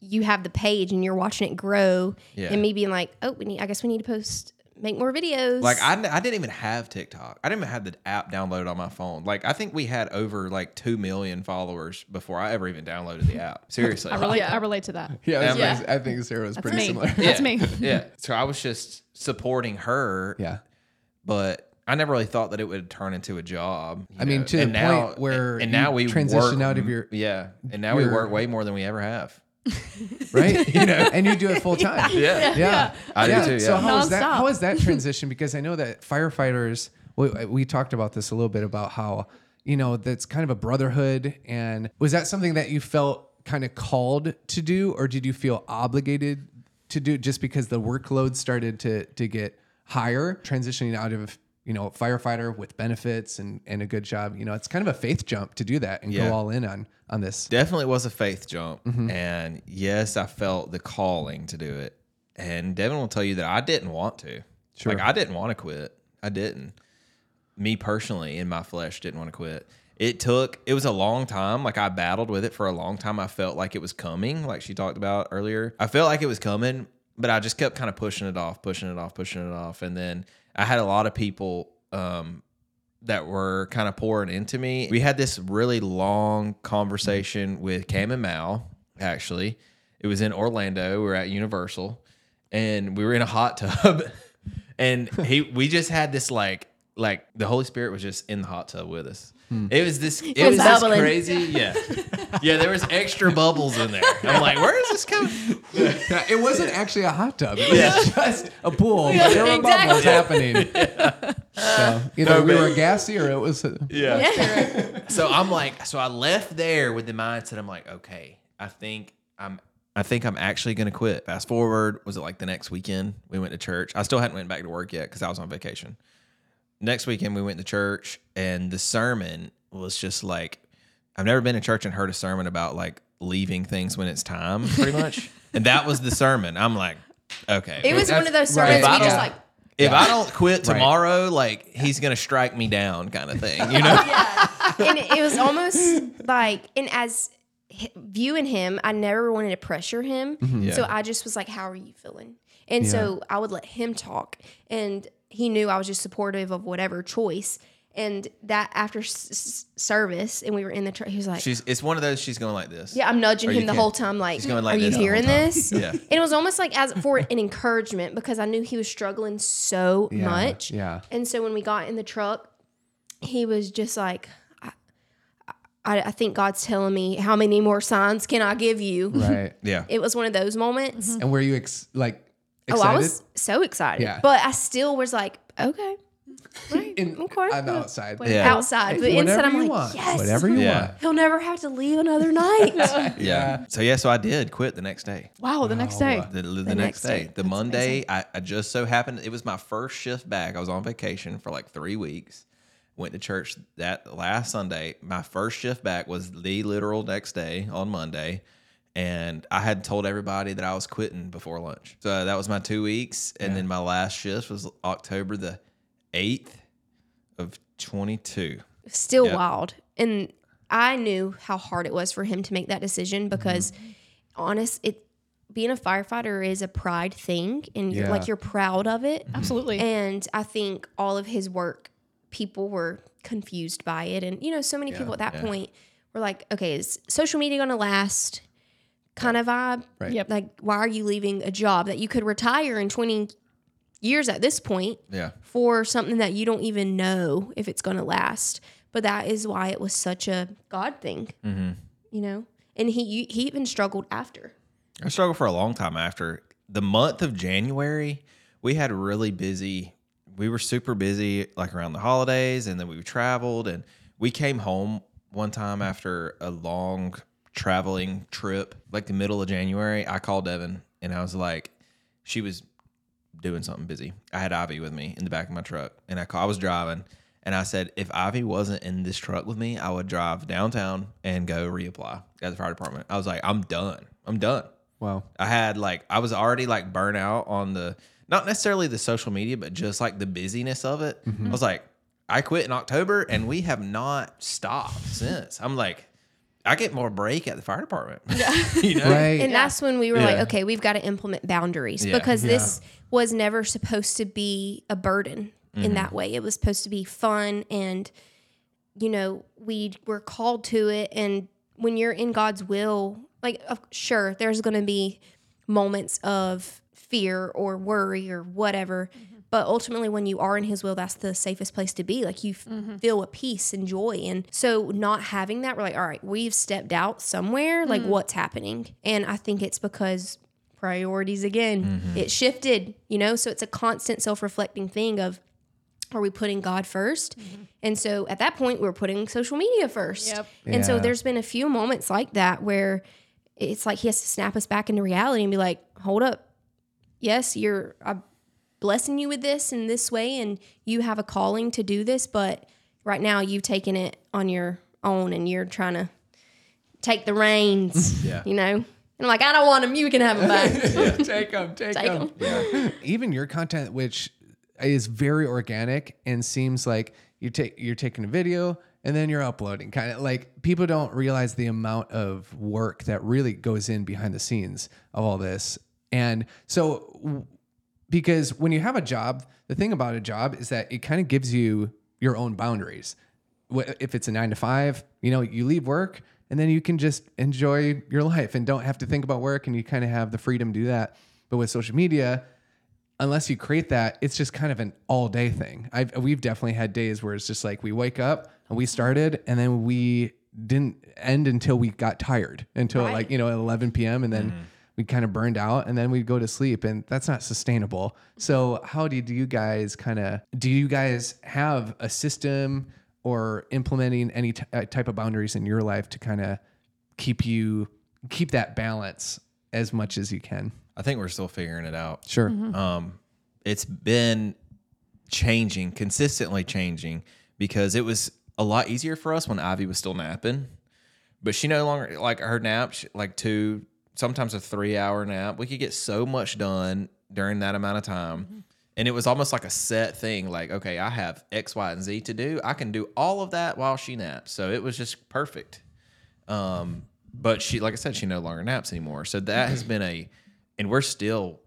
you have the page and you're watching it grow. Yeah. And me being like, oh, we need, I guess we need to post, make more videos. Like I, I didn't even have TikTok. I didn't even have the app downloaded on my phone. Like I think we had over like two million followers before I ever even downloaded the app. Seriously. I relate, Yeah. I relate to that. Yeah, I, was Yeah. I think Sarah was pretty me. similar. That's me. yeah. So I was just supporting her. Yeah. but I never really thought that it would turn into a job. you I mean, know? to the now- point where and now we transition work- out of your- yeah, and now we your- work way more than we ever have. right? you know, and you do it full time. Yeah, Yeah, I do yeah. too, So yeah. how is that? Nonstop. How is that transition? Because I know that firefighters. We, we talked about this a little bit about how you know that's kind of a brotherhood. And was that something that you felt kind of called to do, or did you feel obligated to do just because the workload started to to get higher, transitioning out of you know firefighter with benefits and and a good job? You know, it's kind of a faith jump to do that and Yeah. go all in on on this. definitely was a faith jump. Mm-hmm. And yes, I felt the calling to do it. And Devin will tell you that I didn't want to. Sure. Like I didn't want to quit. I didn't. Me personally, in my flesh, didn't want to quit. It took. It was a long time. Like I battled with it for a long time. I felt like it was coming. Like she talked about earlier. I felt like it was coming, but I just kept kind of pushing it off, pushing it off, pushing it off. And then I had a lot of people um, that were kind of pouring into me. We had this really long conversation with Cam and Mal, actually. It was in Orlando. We were at Universal and we were in a hot tub. and he we just had this like like the Holy Spirit was just in the hot tub with us. Hmm. It was this it, was was, this crazy. Yeah. Yeah, there was extra bubbles in there. I'm like, where is this coming? Yeah, it wasn't actually a hot tub. It was just a pool. but there were bubbles happening. So either No, we but- were gassy or it was. Yeah. so I'm like, so I left there with the mindset. I'm like, okay, I think I'm, I think I'm actually gonna quit. Fast forward, was it like the next weekend? We went to church. I still hadn't went back to work yet because I was on vacation. Next weekend we went to church, and the sermon was just like, I've never been to church and heard a sermon about like leaving things when it's time, pretty much. and that was the sermon. I'm like, okay, It was one of those right. sermons we just like if I don't quit Right. tomorrow, like he's gonna strike me down, kind of thing, you know? yeah, and it was almost like and as viewing him i never wanted to pressure him mm-hmm. so Yeah. i just was like how are you feeling and so i would let him talk and he knew i was just supportive of whatever choice and that after s- service and we were in the truck he was like She's it's one of those. She's going like this. yeah i'm nudging him the whole time like, going like are you this the whole hearing this Yeah. and it was almost like as for an encouragement because i knew he was struggling so Yeah, much yeah. and so when we got in the truck, he was just like, I, I, I think God's telling me how many more signs can I give you. Right. Yeah. It was one of those moments. And were you ex- like Oh. I was so excited. Yeah. But I still was like, okay, right, In, okay. on the outside. Yeah. outside. But Whatever inside, I'm like, want. yes, Whatever you Yeah. want. he'll never have to leave another night. Yeah. So yeah, so I did quit the next day. Wow, the next day. The, the, next next day. day. The Monday, I, I just so happened it was my first shift back. I was on vacation for like three weeks. Went to church that last Sunday. My first shift back was the literal next day on Monday. And I had told everybody that I was quitting before lunch. So that was my two weeks. And then my last shift was October the 8th of 22. still Yep. wild. And I knew how hard it was for him to make that decision mm-hmm. because honest it being a firefighter is a pride thing and you're like you're proud of it. Mm-hmm. Absolutely. And I think all of his work people were confused by it and you know so many people at that yeah. point were like okay is social media going to last kind of vibe Right. Yep. like why are you leaving a job that you could retire in 20 years at this point Yeah. for something that you don't even know if it's going to last. But that is why it was such a God thing, Mm-hmm. you know. And he he even struggled after. I struggled for a long time after the month of January. We had really busy. We were super busy, like around the holidays, and then we traveled. And we came home one time after a long traveling trip, like the middle of January. I called Devin, and I was like, she was doing something busy. I had Ivy with me in the back of my truck, and I call, I was driving, and I said, if Ivy wasn't in this truck with me, I would drive downtown and go reapply at the fire department. I was like, I'm done. I'm done. Wow. I had like I was already like burnt out on the not necessarily the social media, but just like the busyness of it. Mm-hmm. I was like, I quit in October and we have not stopped since. I'm like, I get more break at the fire department. you know? Right. And that's when we were like, okay, we've got to implement boundaries Yeah. because this was never supposed to be a burden Mm-hmm. in that way. It was supposed to be fun and you know, we were called to it and when you're in God's will, like of, sure, there's going to be moments of fear or worry or whatever, Mm-hmm. But ultimately, when you are in His will, that's the safest place to be. Like you f- mm-hmm. feel a peace and joy. And so, not having that, we're like, all right, we've stepped out somewhere. Like, mm. what's happening? And I think it's because priorities again, mm-hmm. it shifted, you know? So, it's a constant self reflecting thing of, are we putting God 1st mm-hmm. And so at that point, we are putting social media first. Yep. And so there's been a few moments like that where it's like he has to snap us back into reality and be like, hold up. Yes, you're I'm blessing you with this in this way, and you have a calling to do this, but right now you've taken it on your own and you're trying to take the reins. Yeah. You know? And I'm like, I don't want them. You can have them back. take them, take, Take them. Even your content, which is very organic and seems like you take you're taking a video and then you're uploading. Kind of like people don't realize the amount of work that really goes in behind the scenes of all this. And so, w- because when you have a job, the thing about a job is that it kind of gives you your own boundaries. If it's a nine to five, you know, you leave work and then you can just enjoy your life and don't have to think about work and you kind of have the freedom to do that. But with social media, unless you create that, it's just kind of an all day thing. I've, we've definitely had days where it's just like we wake up and we started and then we didn't end until we got tired until Right. like, you know, at 11 p.m. and then mm-hmm. We kind of burned out and then we'd go to sleep and that's not sustainable. So how do you guys kind of, do you guys have a system or implementing any t- uh, type of boundaries in your life to kind of keep you, keep that balance as much as you can? I think we're still figuring it out. Sure. Um, it's been changing, consistently changing, because it was a lot easier for us when Ivy was still napping, but she no longer like her nap, she- like two, sometimes a three hour nap. We could get so much done during that amount of time. And it was almost like a set thing. Like, okay, I have X, Y, and Z to do. I can do all of that while she naps. So it was just perfect. Um, but she, like I said, she no longer naps anymore. So that has been a, and we're still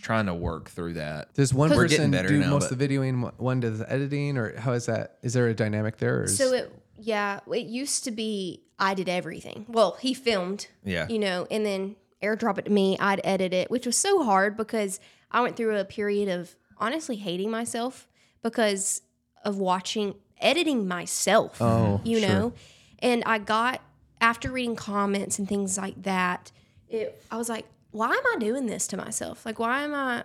trying to work through that. Does one We're person better do now, most of the videoing, one- one does the editing, or how is that? Is there a dynamic there? Or is, So it, yeah, it used to be I did everything. Well, he filmed, Yeah. you know, and then airdrop it to me. I'd edit it, which was so hard because I went through a period of honestly hating myself because of watching editing myself. Oh, you sure. know, and I got after reading comments and things like that. It, I was like, why am I doing this to myself? Like, why am I?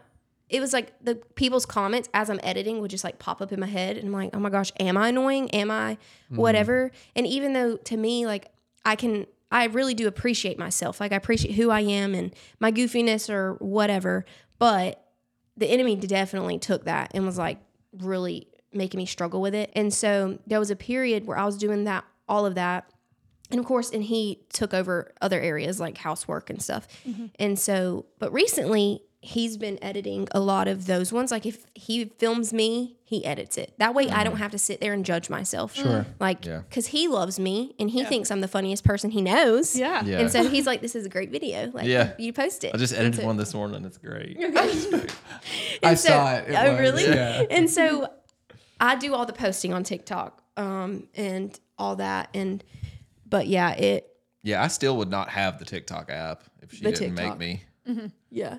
It was like the people's comments as I'm editing would just like pop up in my head, and I'm like, oh my gosh, am I annoying? Am I mm-hmm. whatever? And even though to me, like, I can, I really do appreciate myself. Like, I appreciate who I am and my goofiness or whatever. But the enemy definitely took that and was like really making me struggle with it. And so there was a period where I was doing that, all of that. And of course, and he took over other areas like housework and stuff. Mm-hmm. And so, but recently he's been editing a lot of those ones. Like if he films me, he edits it. That way I don't mm. have to sit there and judge myself. Sure. Mm. Like, Yeah. because he loves me and he thinks I'm the funniest person he knows. Yeah. Yeah. And so he's like, this is a great video. Like, Yeah. you post it. I just edited so- one this morning. It's great. I and so- saw it. It oh, was, really? yeah. and so I do all the posting on TikTok um, and all that. And, but yeah, it, Yeah, I still would not have the TikTok app if she didn't TikTok. make me mm-hmm. yeah.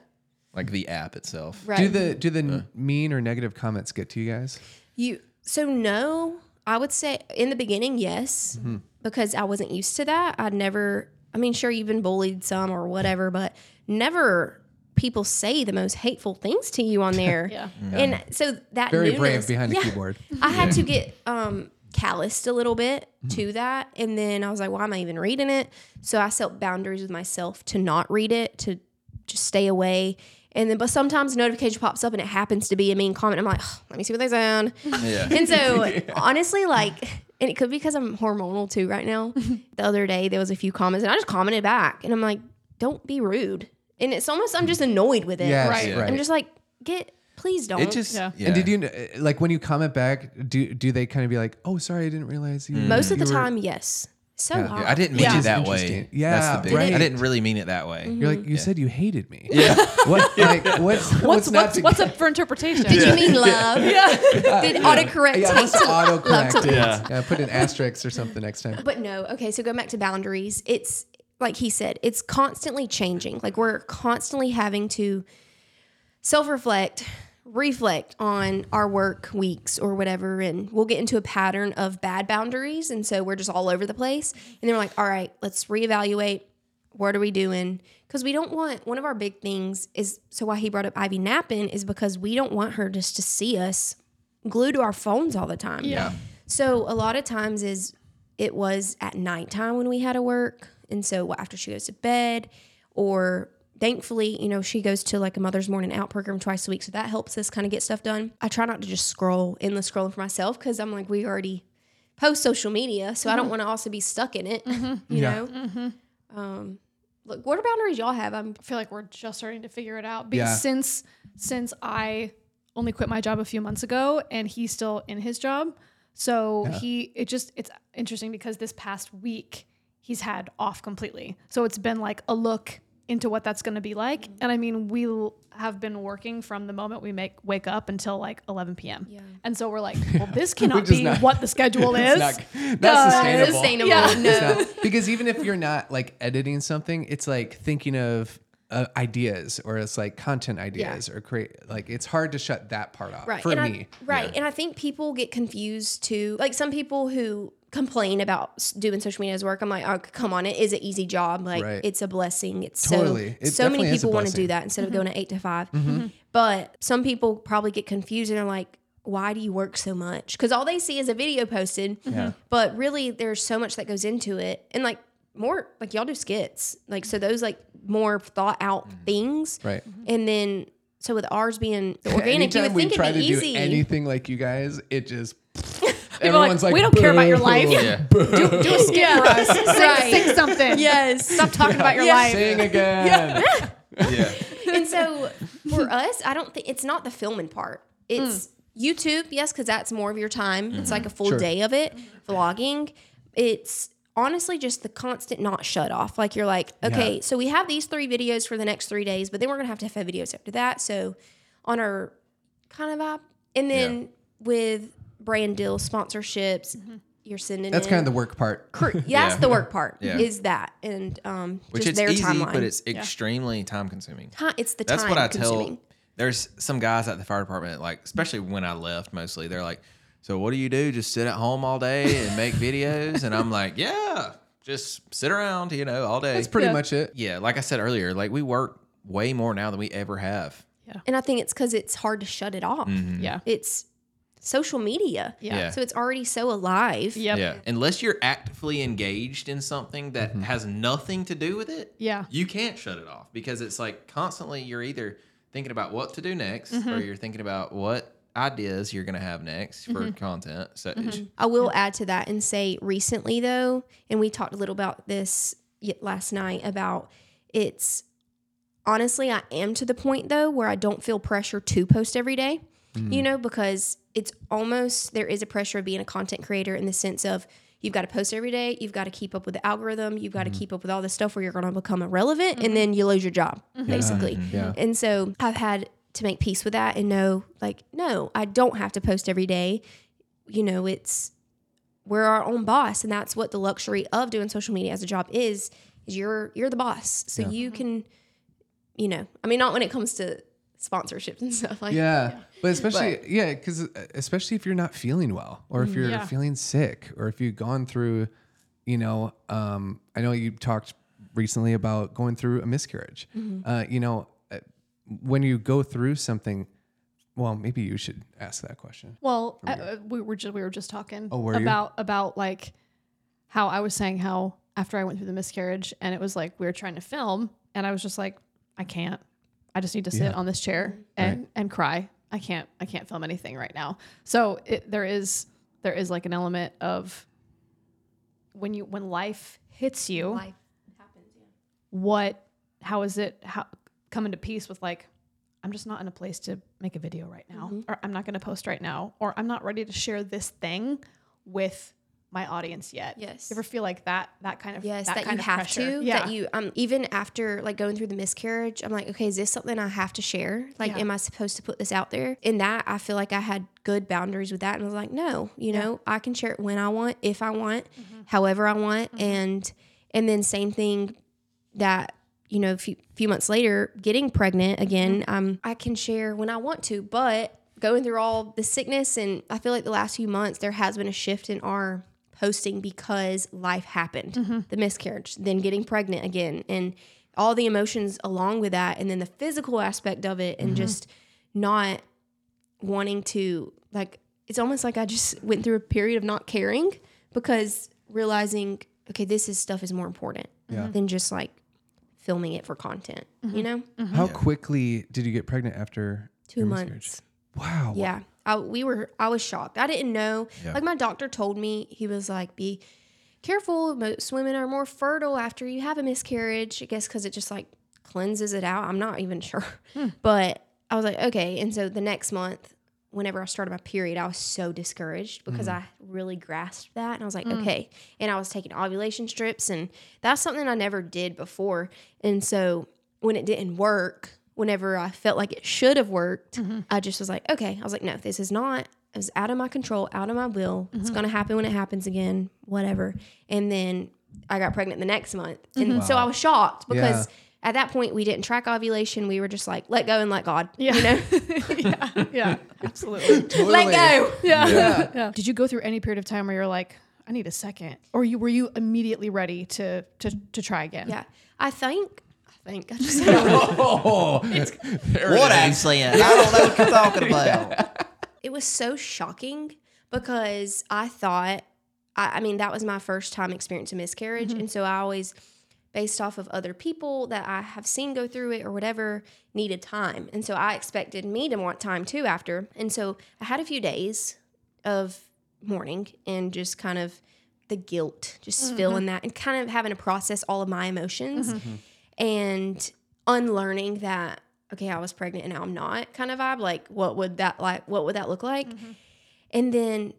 Like the app itself. Right. Do the do the n mean or negative comments get to you guys? You so no, I would say in the beginning, yes, Mm-hmm. because I wasn't used to that. I'd never. I mean, sure, you've been bullied some or whatever, but never people say the most hateful things to you on there. Yeah. And so that Very newness- brave behind a yeah. keyboard. I had to get um calloused a little bit to that. And then I was like, why am I even reading it? So I set boundaries with myself to not read it, to just stay away. And then, but sometimes a notification pops up and it happens to be a mean comment. I'm like, "Ugh, let me see what they said. Yeah. And so, honestly, like, and it could be because I'm hormonal too right now. the other day, there was a few comments and I just commented back. And I'm like, don't be rude. And it's almost, I'm just annoyed with it. Yes, Right. right. I'm just like, get, please don't. It just Yeah. yeah. And did you like when you comment back? Do do they kind of be like, "Oh, sorry, I didn't realize you"? Mm. Most of the were-" time, yes. So Yeah. hard. I didn't mean Yeah. it that way. Yeah, That's the big. right. I didn't really mean it that way. You're like, you said you hated me. Yeah. What? Like, what's what's, What's what's, what's up for interpretation? Did you mean love? yeah. Uh, Did autocorrect Yeah, take let's to autocorrect love it. to- Yeah. Yeah, put an asterisk or something next time. But no, okay, so going back to boundaries, it's like he said, it's constantly changing. Like we're constantly having to self reflect, reflect on our work weeks or whatever and we'll get into a pattern of bad boundaries and so we're just all over the place. And then we're like all right let's reevaluate. What are we doing? Because we don't want one of our big things is so why he brought up ivy napping is because we don't want her just to see us glued to our phones all the time. Yeah. so a lot of times is it was at nighttime when we had to work, and so after she goes to bed, or thankfully, you know, she goes to like a mother's morning out program twice a week, so that helps us kind of get stuff done. I try not to just scroll endless scrolling for myself because I'm like we already post social media, so I don't mm-hmm. want to also be stuck in it. Mm-hmm. You Yeah. know. Mm-hmm. Um, look, what are boundaries y'all have? I'm I feel like we're just starting to figure it out because Yeah. since since I only quit my job a few months ago and he's still in his job. So he it just it's interesting because this past week he's had off completely. So it's been like a look into what that's going to be like. And I mean, we l- have been working from the moment we make wake up until like 11 p.m. Yeah. And so we're like, well, this cannot be not- what the schedule is. It's not, not Because- sustainable. sustainable. Yeah. No. Not- because even if you're not like editing something, it's like thinking of uh, ideas or it's like content ideas or create like it's hard to shut that part off right for and I- me. right and i think people get confused too like some people who complain about doing social media as work i'm like oh come on it is an easy job. Like Right. it's a blessing. It's Totally. so It so many definitely is a people want to do that instead of mm-hmm. going to eight to 5 mm-hmm. Mm-hmm. but some people probably get confused and are like why do you work so much? Because all they see is a video posted. Yeah. but really there's so much that goes into it. And like more like y'all do skits. Like so those like more thought out mm. things. Right. and then so with ours being the organic you Anytime would we think try it'd be to easy. do anything like you guys, it just People are like, like, we don't care about your life. Yeah. Do a skit for us. Sing, Right. sing something. Yes. Stop talking about your Yeah. life. Sing again. Yeah. and so for us, I don't think it's not the filming part. It's hmm. YouTube, yes, because that's more of your time. It's like a full Sure. day of it. Vlogging. It's honestly just the constant not shut off. Like you're like, okay, Yeah. so we have these three videos for the next three days, but then we're gonna have to have videos after that. So on our kind of vibe. And then with brand mm-hmm. deals, sponsorships, mm-hmm. you're sending That's in- kind of the work part. Cor- That's the work part. Yeah. Is that and um, Which just it's their easy, timeline. but it's extremely time consuming. Ti- it's the That's time what I consuming. tell. There's some guys at the fire department, like especially when I left, mostly they're like, "So what do you do? Just sit at home all day and make videos?" And I'm like, "Yeah, just sit around, you know, all day." That's pretty Yeah. much it. yeah, like I said earlier, like we work way more now than we ever have. Yeah. And I think it's because it's hard to shut it off. Mm-hmm. Yeah. It's social media. Yeah. Yeah. So it's already so alive. Yep. Yeah, unless you're actively engaged in something that Mm-hmm. has nothing to do with it, Yeah. you can't shut it off because it's like constantly you're either thinking about what to do next Mm-hmm. or you're thinking about what ideas you're going to have next for Mm-hmm. content. So I will add to that and say recently though, and we talked a little about this last night about it's honestly I am to the point though where I don't feel pressure to post every day. You mm. know, because it's almost there is a pressure of being a content creator in the sense of you've got to post every day, you've got to keep up with the algorithm, you've got to mm-hmm. keep up with all this stuff where you're going to become irrelevant and mm-hmm. then you lose your job mm-hmm. basically. Yeah. And so I've had to make peace with that and know like no, I don't have to post every day. You know, it's we're our own boss and that's what the luxury of doing social media as a job is is you're you're the boss. So you can you know i mean not when it comes to sponsorships and stuff like Yeah. But especially, yeah, because especially if you're not feeling well or if you're Yeah. feeling sick or if you've gone through, you know, um, I know you talked recently about going through a miscarriage. Uh, you know, uh, when you go through something, well, maybe you should ask that question. Well, uh, we were just we were just talking Oh, were you? about about like how I was saying how after I went through the miscarriage and it was like we were trying to film and I was just like I can't. I just need to sit Yeah. on this chair and and cry. I can't I can't film anything right now. So it, there is there is like an element of when you when life hits you life happens yeah. what how is it how coming to peace with like i'm just not in a place to make a video right now Mm-hmm. or i'm not going to post right now or i'm not ready to share this thing with my audience yet Yes. you ever feel like that that kind of yes that, that, kind you of have pressure? to yeah that you um even after like going through the miscarriage i'm like okay is this something i have to share like Yeah. am i supposed to put this out there in that i feel like i had good boundaries with that and i was like no you know i can share it when i want if i want Mm-hmm. however i want and and then same thing that you know, a few, few months later, getting pregnant again, um, I can share when I want to, but going through all the sickness and I feel like the last few months there has been a shift in our posting because life happened, mm-hmm. the miscarriage, then getting pregnant again, and all the emotions along with that, and then the physical aspect of it, and mm-hmm. just not wanting to like. It's almost like I just went through a period of not caring because realizing, okay, this is stuff is more important Yeah. Mm-hmm. than just like filming it for content. You know, How quickly did you get pregnant after two months. miscarriage? Wow. Yeah. I, we were, I was shocked. I didn't know. Yeah. Like my doctor told me, he was like, be careful. Most women are more fertile after you have a miscarriage. I guess because it just like cleanses it out. I'm not even sure. Hmm. But I was like, okay. And so the next month, whenever I started my period, I was so discouraged because hmm. I really grasped that. And I was like, hmm. okay. And I was taking ovulation strips, and that's something I never did before. And so when it didn't work, whenever I felt like it should have worked, mm-hmm. I just was like, okay. I was like, no, this is not. It was out of my control, out of my will. It's mm-hmm. gonna happen when it happens again, whatever. And then I got pregnant the next month, and mm-hmm. so I was shocked because at that point we didn't track ovulation. We were just like, let go and let God. Yeah. You know, yeah, yeah, absolutely. let go. Yeah. Yeah. yeah. Did you go through any period of time where you're like, I need a second, or you were you immediately ready to to to try again? Yeah, I think. I think I just Oh, What accent? I don't know what you're talking about. it was so shocking because I thought, I, I mean, that was my first time experiencing miscarriage. And so I always, based off of other people that I have seen go through it or whatever, needed time. And so I expected me to want time too after. And so I had a few days of mourning and just kind of the guilt, just feeling that and kind of having to process all of my emotions and unlearning that okay i was pregnant and now i'm not kind of vibe like what would that like what would that look like mm-hmm. and then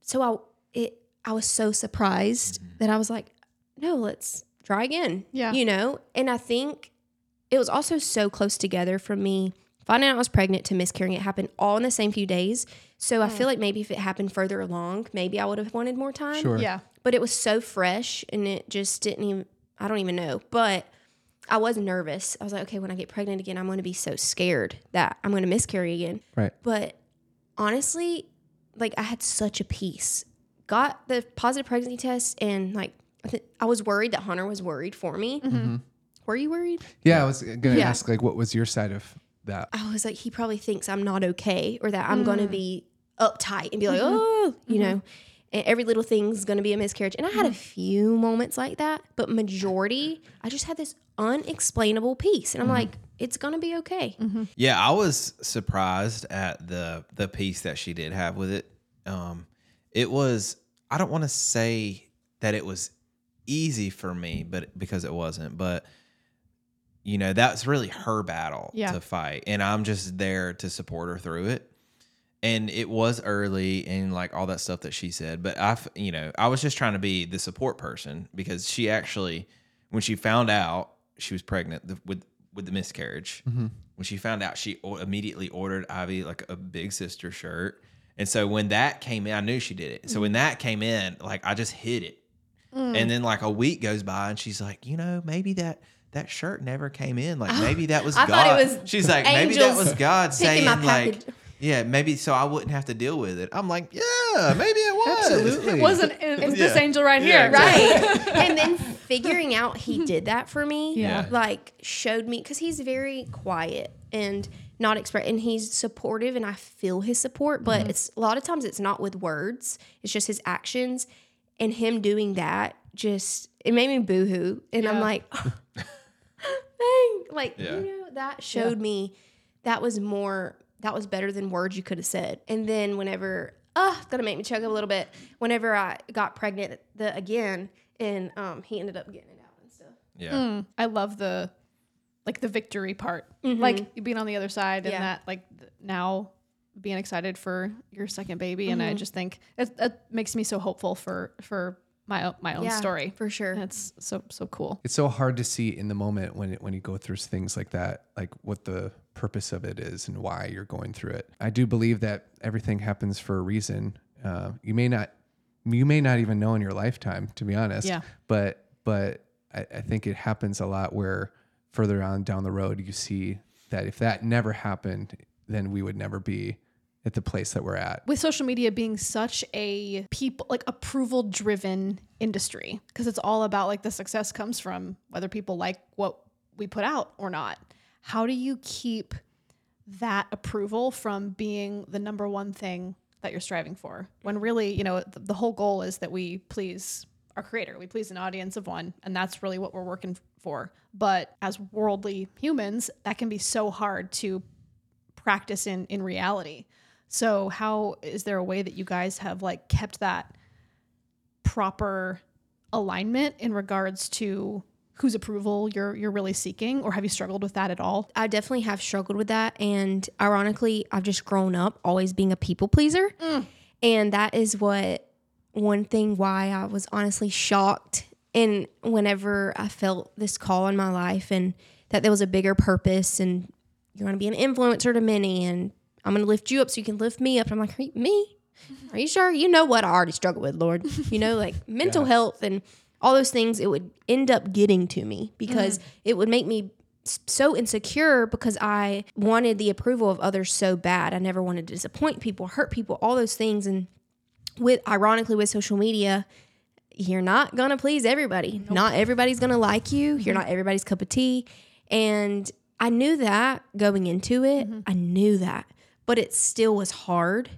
so i it i was so surprised mm-hmm. that i was like no let's try again Yeah. you know and i think it was also so close together from me finding out i was pregnant to miscarrying it happened all in the same few days so i feel mm. like maybe if it happened further along maybe i would have wanted more time sure. Yeah. but it was so fresh and it just didn't even I don't even know. But I was nervous. I was like, okay, when I get pregnant again, I'm going to be so scared that I'm going to miscarry again. Right. But honestly, like I had such a peace. Got the positive pregnancy test and like I, th- I was worried that Hunter was worried for me. Mm-hmm. Mm-hmm. Were you worried? Yeah, I was gonna Yeah. ask like, what was your side of that? I was like, he probably thinks I'm not okay or that I'm going to mm. be uptight and be like, mm-hmm. oh, you know, and every little thing's going to be a miscarriage. And I had a few moments like that, but majority, I just had this unexplainable peace. And I'm like, it's going to be okay. Yeah, I was surprised at the the peace that she did have with it. Um, it was I don't want to say that it was easy for me, but because it wasn't, but you know that's really her battle Yeah. to fight, and I'm just there to support her through it. And it was early and like all that stuff that she said, but I, f- you know, I was just trying to be the support person because she actually, when she found out she was pregnant the, with with the miscarriage, mm-hmm. when she found out, she o- immediately ordered Ivy like a big sister shirt. And so when that came in, I knew she did it. So mm. when that came in, like I just hid it. Mm. And then like a week goes by and she's like, you know, maybe that that shirt never came in. Like oh, maybe that was I God. thought it was she's like, maybe that was God saying like, yeah, maybe so I wouldn't have to deal with it. I'm like, yeah, maybe it was. Absolutely. It wasn't it was this angel right Yeah, here. Right. and then figuring out he did that for me, Yeah. like showed me because he's very quiet and not express, and he's supportive, and I feel his support. But mm-hmm. it's a lot of times it's not with words; it's just his actions, and him doing that just it made me boohoo, and I'm Yeah. like, dang, like Yeah. you know that showed me that was more that was better than words you could have said. And then whenever oh, it's gonna make me choke up a little bit. Whenever I got pregnant the again, and um, he ended up getting it out and stuff. Yeah. Mm, I love the like the victory part, like being on the other side, and Yeah. that like th- now being excited for your second baby. And I just think it, it makes me so hopeful for for my own, my own Yeah, story. for sure. It's so so cool. It's so hard to see in the moment when it, when you go through things like that, like what the purpose of it is and why you're going through it. I do believe that everything happens for a reason. Uh, you may not, you may not even know in your lifetime, to be honest. Yeah. But but I, I think it happens a lot where further on down the road, you see that if that never happened, then we would never be at the place that we're at. with social media being such a people like approval driven industry because it's all about like the success comes from whether people like what we put out or not how do you keep that approval from being the number one thing that you're striving for when really you know the, the whole goal is that we please our creator we please an audience of one and that's really what we're working for. But as worldly humans that can be so hard to practice in in reality. So how is there a way that you guys have like kept that proper alignment in regards to whose approval you're you're really seeking or have you struggled with that at all? I definitely have struggled with that. And ironically, I've just grown up always being a people pleaser. Mm. And that is what one thing why I was honestly shocked. And whenever I felt this call in my life and that there was a bigger purpose and you're going to be an influencer to many and I'm going to lift you up so you can lift me up. I'm like, "Are you- me? Are you sure? You know what I already struggle with, Lord. You know, like mental health and all those things, it would end up getting to me because mm. it would make me so insecure because I wanted the approval of others so bad. I never wanted to disappoint people, hurt people, all those things. And with ironically with social media, you're not gonna please everybody. Not everybody's gonna like you. You're mm-hmm. not everybody's cup of tea. And I knew that going into it. Mm-hmm. I knew that. But it still was hard.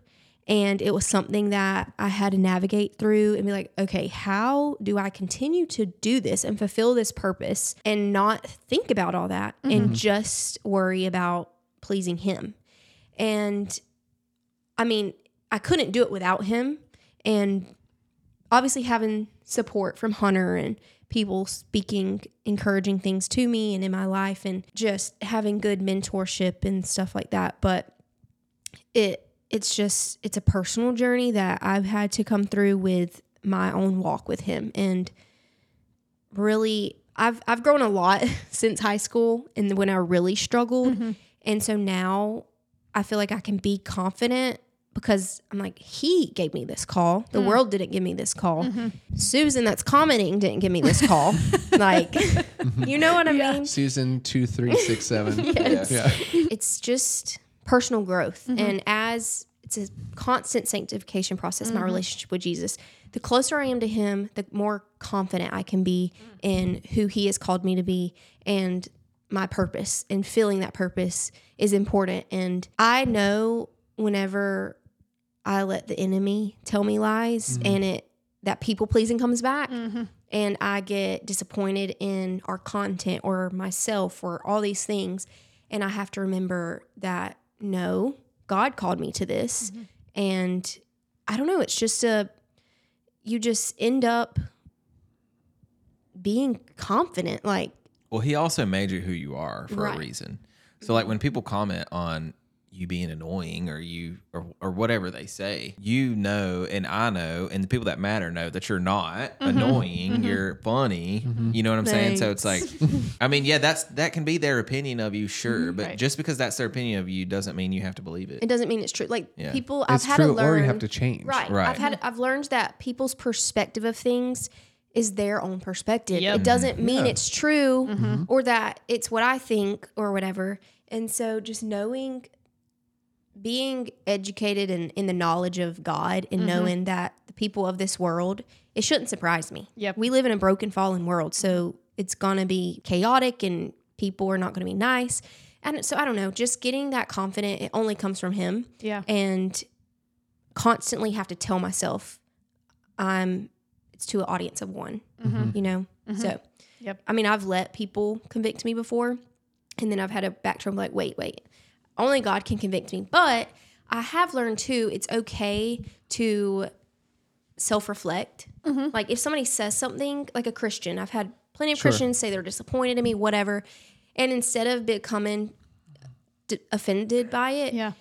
And it was something that I had to navigate through and be like, okay, how do I continue to do this and fulfill this purpose and not think about all that and mm-hmm. just worry about pleasing him? And I mean, I couldn't do it without him. And obviously having support from Hunter and people speaking encouraging things to me and in my life and just having good mentorship and stuff like that. But it it's just it's a personal journey that I've had to come through with my own walk with him and really I've I've grown a lot since high school and when I really struggled. Mm-hmm. And so now I feel like I can be confident because I'm like, he gave me this call. The mm. world didn't give me this call. Mm-hmm. Susan that's commenting didn't give me this call. like, you know what I mean? Season two, three, six, seven. Yes. Yeah. It's just personal growth. Mm-hmm. And as it's a constant sanctification process, my mm-hmm. relationship with Jesus, the closer I am to him, the more confident I can be mm. in who he has called me to be. And my purpose and feeling that purpose is important. And I know whenever I let the enemy tell me lies mm-hmm. and it that people pleasing comes back and I get disappointed in our content or myself or all these things and I have to remember that no, God called me to this and I don't know, it's just a you just end up being confident like Well, he also made you who you are for Right. a reason. So, like when people comment on you being annoying or you or, or whatever they say, you know, and I know, and the people that matter know that you're not mm-hmm. annoying. Mm-hmm. You're funny. Mm-hmm. You know what I'm saying? So it's like, I mean, yeah, that's that can be their opinion of you, sure, but Right. just because that's their opinion of you doesn't mean you have to believe it it. doesn't mean it's true. Like Yeah. people It's I've had true, to learn or you have to change. Right. Right. I've had I've learned that people's perspective of things is their own perspective. Yep. It doesn't mean Yeah. it's true or that it's what I think or whatever. And so just knowing being educated and in the knowledge of God and mm-hmm. knowing that the people of this world, it shouldn't surprise me. Yep. We live in a broken, fallen world. So it's going to be chaotic and people are not going to be nice. And so I don't know, just getting that confident, it only comes from Him Yeah. and constantly have to tell myself I'm it's to an audience of one, mm-hmm. you know? Mm-hmm. So, Yep. I mean, I've let people convict me before, and then I've had a to backtrack like, wait, wait, only God can convict me. But I have learned too, it's okay to self reflect. Mm-hmm. Like, if somebody says something, like a Christian, I've had plenty of Christians say they're disappointed in me, whatever. And instead of becoming d- offended by it, Yeah.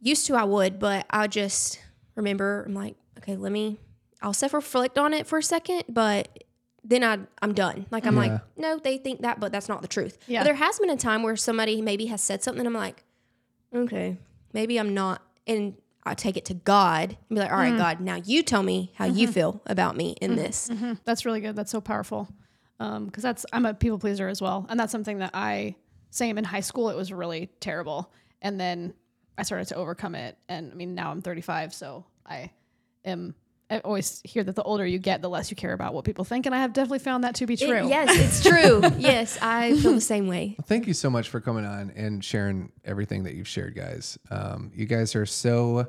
used to I would, but I just remember I'm like, okay, let me I'll self reflect on it for a second, but then I I'm done. Like I'm Yeah. like, no, they think that, but that's not the truth. Yeah. But there has been a time where somebody maybe has said something, I'm like, okay, maybe I'm not and I take it to God and be like, all right, mm. God, now you tell me how you mm-hmm. feel about me in mm-hmm. this. Mm-hmm. That's really good. That's so powerful. Um, because that's I'm a people pleaser as well, and that's something that I same in high school. It was really terrible, and then I started to overcome it. And I mean, now I'm 35, so I am. I always hear that the older you get, the less you care about what people think, and I have definitely found that to be It- true. yes, it's true. yes, I feel the same way. Thank you so much for coming on and sharing everything that you've shared, guys. Um, you guys are so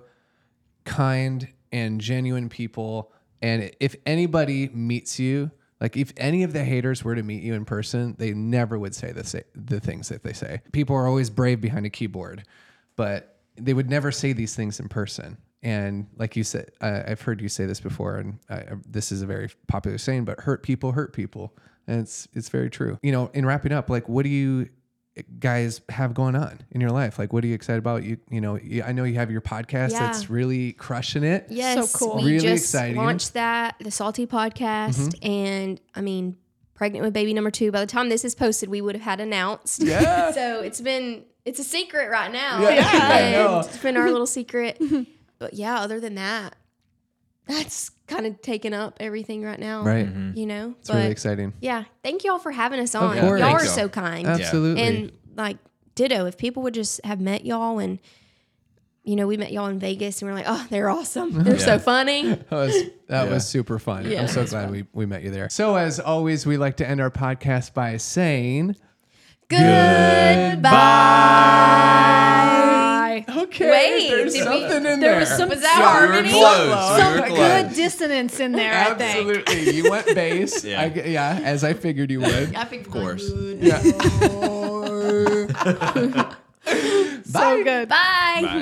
kind and genuine people. And if anybody meets you, like if any of the haters were to meet you in person, they never would say the sa- the things that they say. People are always brave behind a keyboard, but they would never say these things in person. And like you said, I I've heard you say this before, and I, I- this is a very popular saying, but hurt people hurt people, and it's it's very true. You know, in wrapping up, like what do you guys have going on in your life? Like, what are you excited about? You you know, you, I know you have your podcast Yeah. that's really crushing it. Yes, cool. We Really just exciting. Mm-hmm. launched that, the Salty Podcast, and I mean, pregnant with baby number two. By the time this is posted, we would have had announced. Yeah. so it's been it's a secret right now. Yeah, I know. It's been our little secret. But yeah, other than that, that's kind of taken up everything right now. Right. Mm-hmm. You know, It's but really exciting. yeah, thank y'all for having us on. Y'all Thank are y'all. so kind. Absolutely. And like ditto, if people would just have met y'all and you know, we met y'all in Vegas and we are like, oh, they're awesome. They're so funny. That was that was super fun. Yeah. I'm so glad we, we met you there. So as always, we like to end our podcast by saying Goodbye. Bye. Okay, Wait, there's did we- something in There there. was some Was that We were harmony? close. We some good dissonance in there. I think. Absolutely. You went bass. Yeah. I g yeah, as I figured you would. I think Of course. Yeah. So good. Bye. Bye.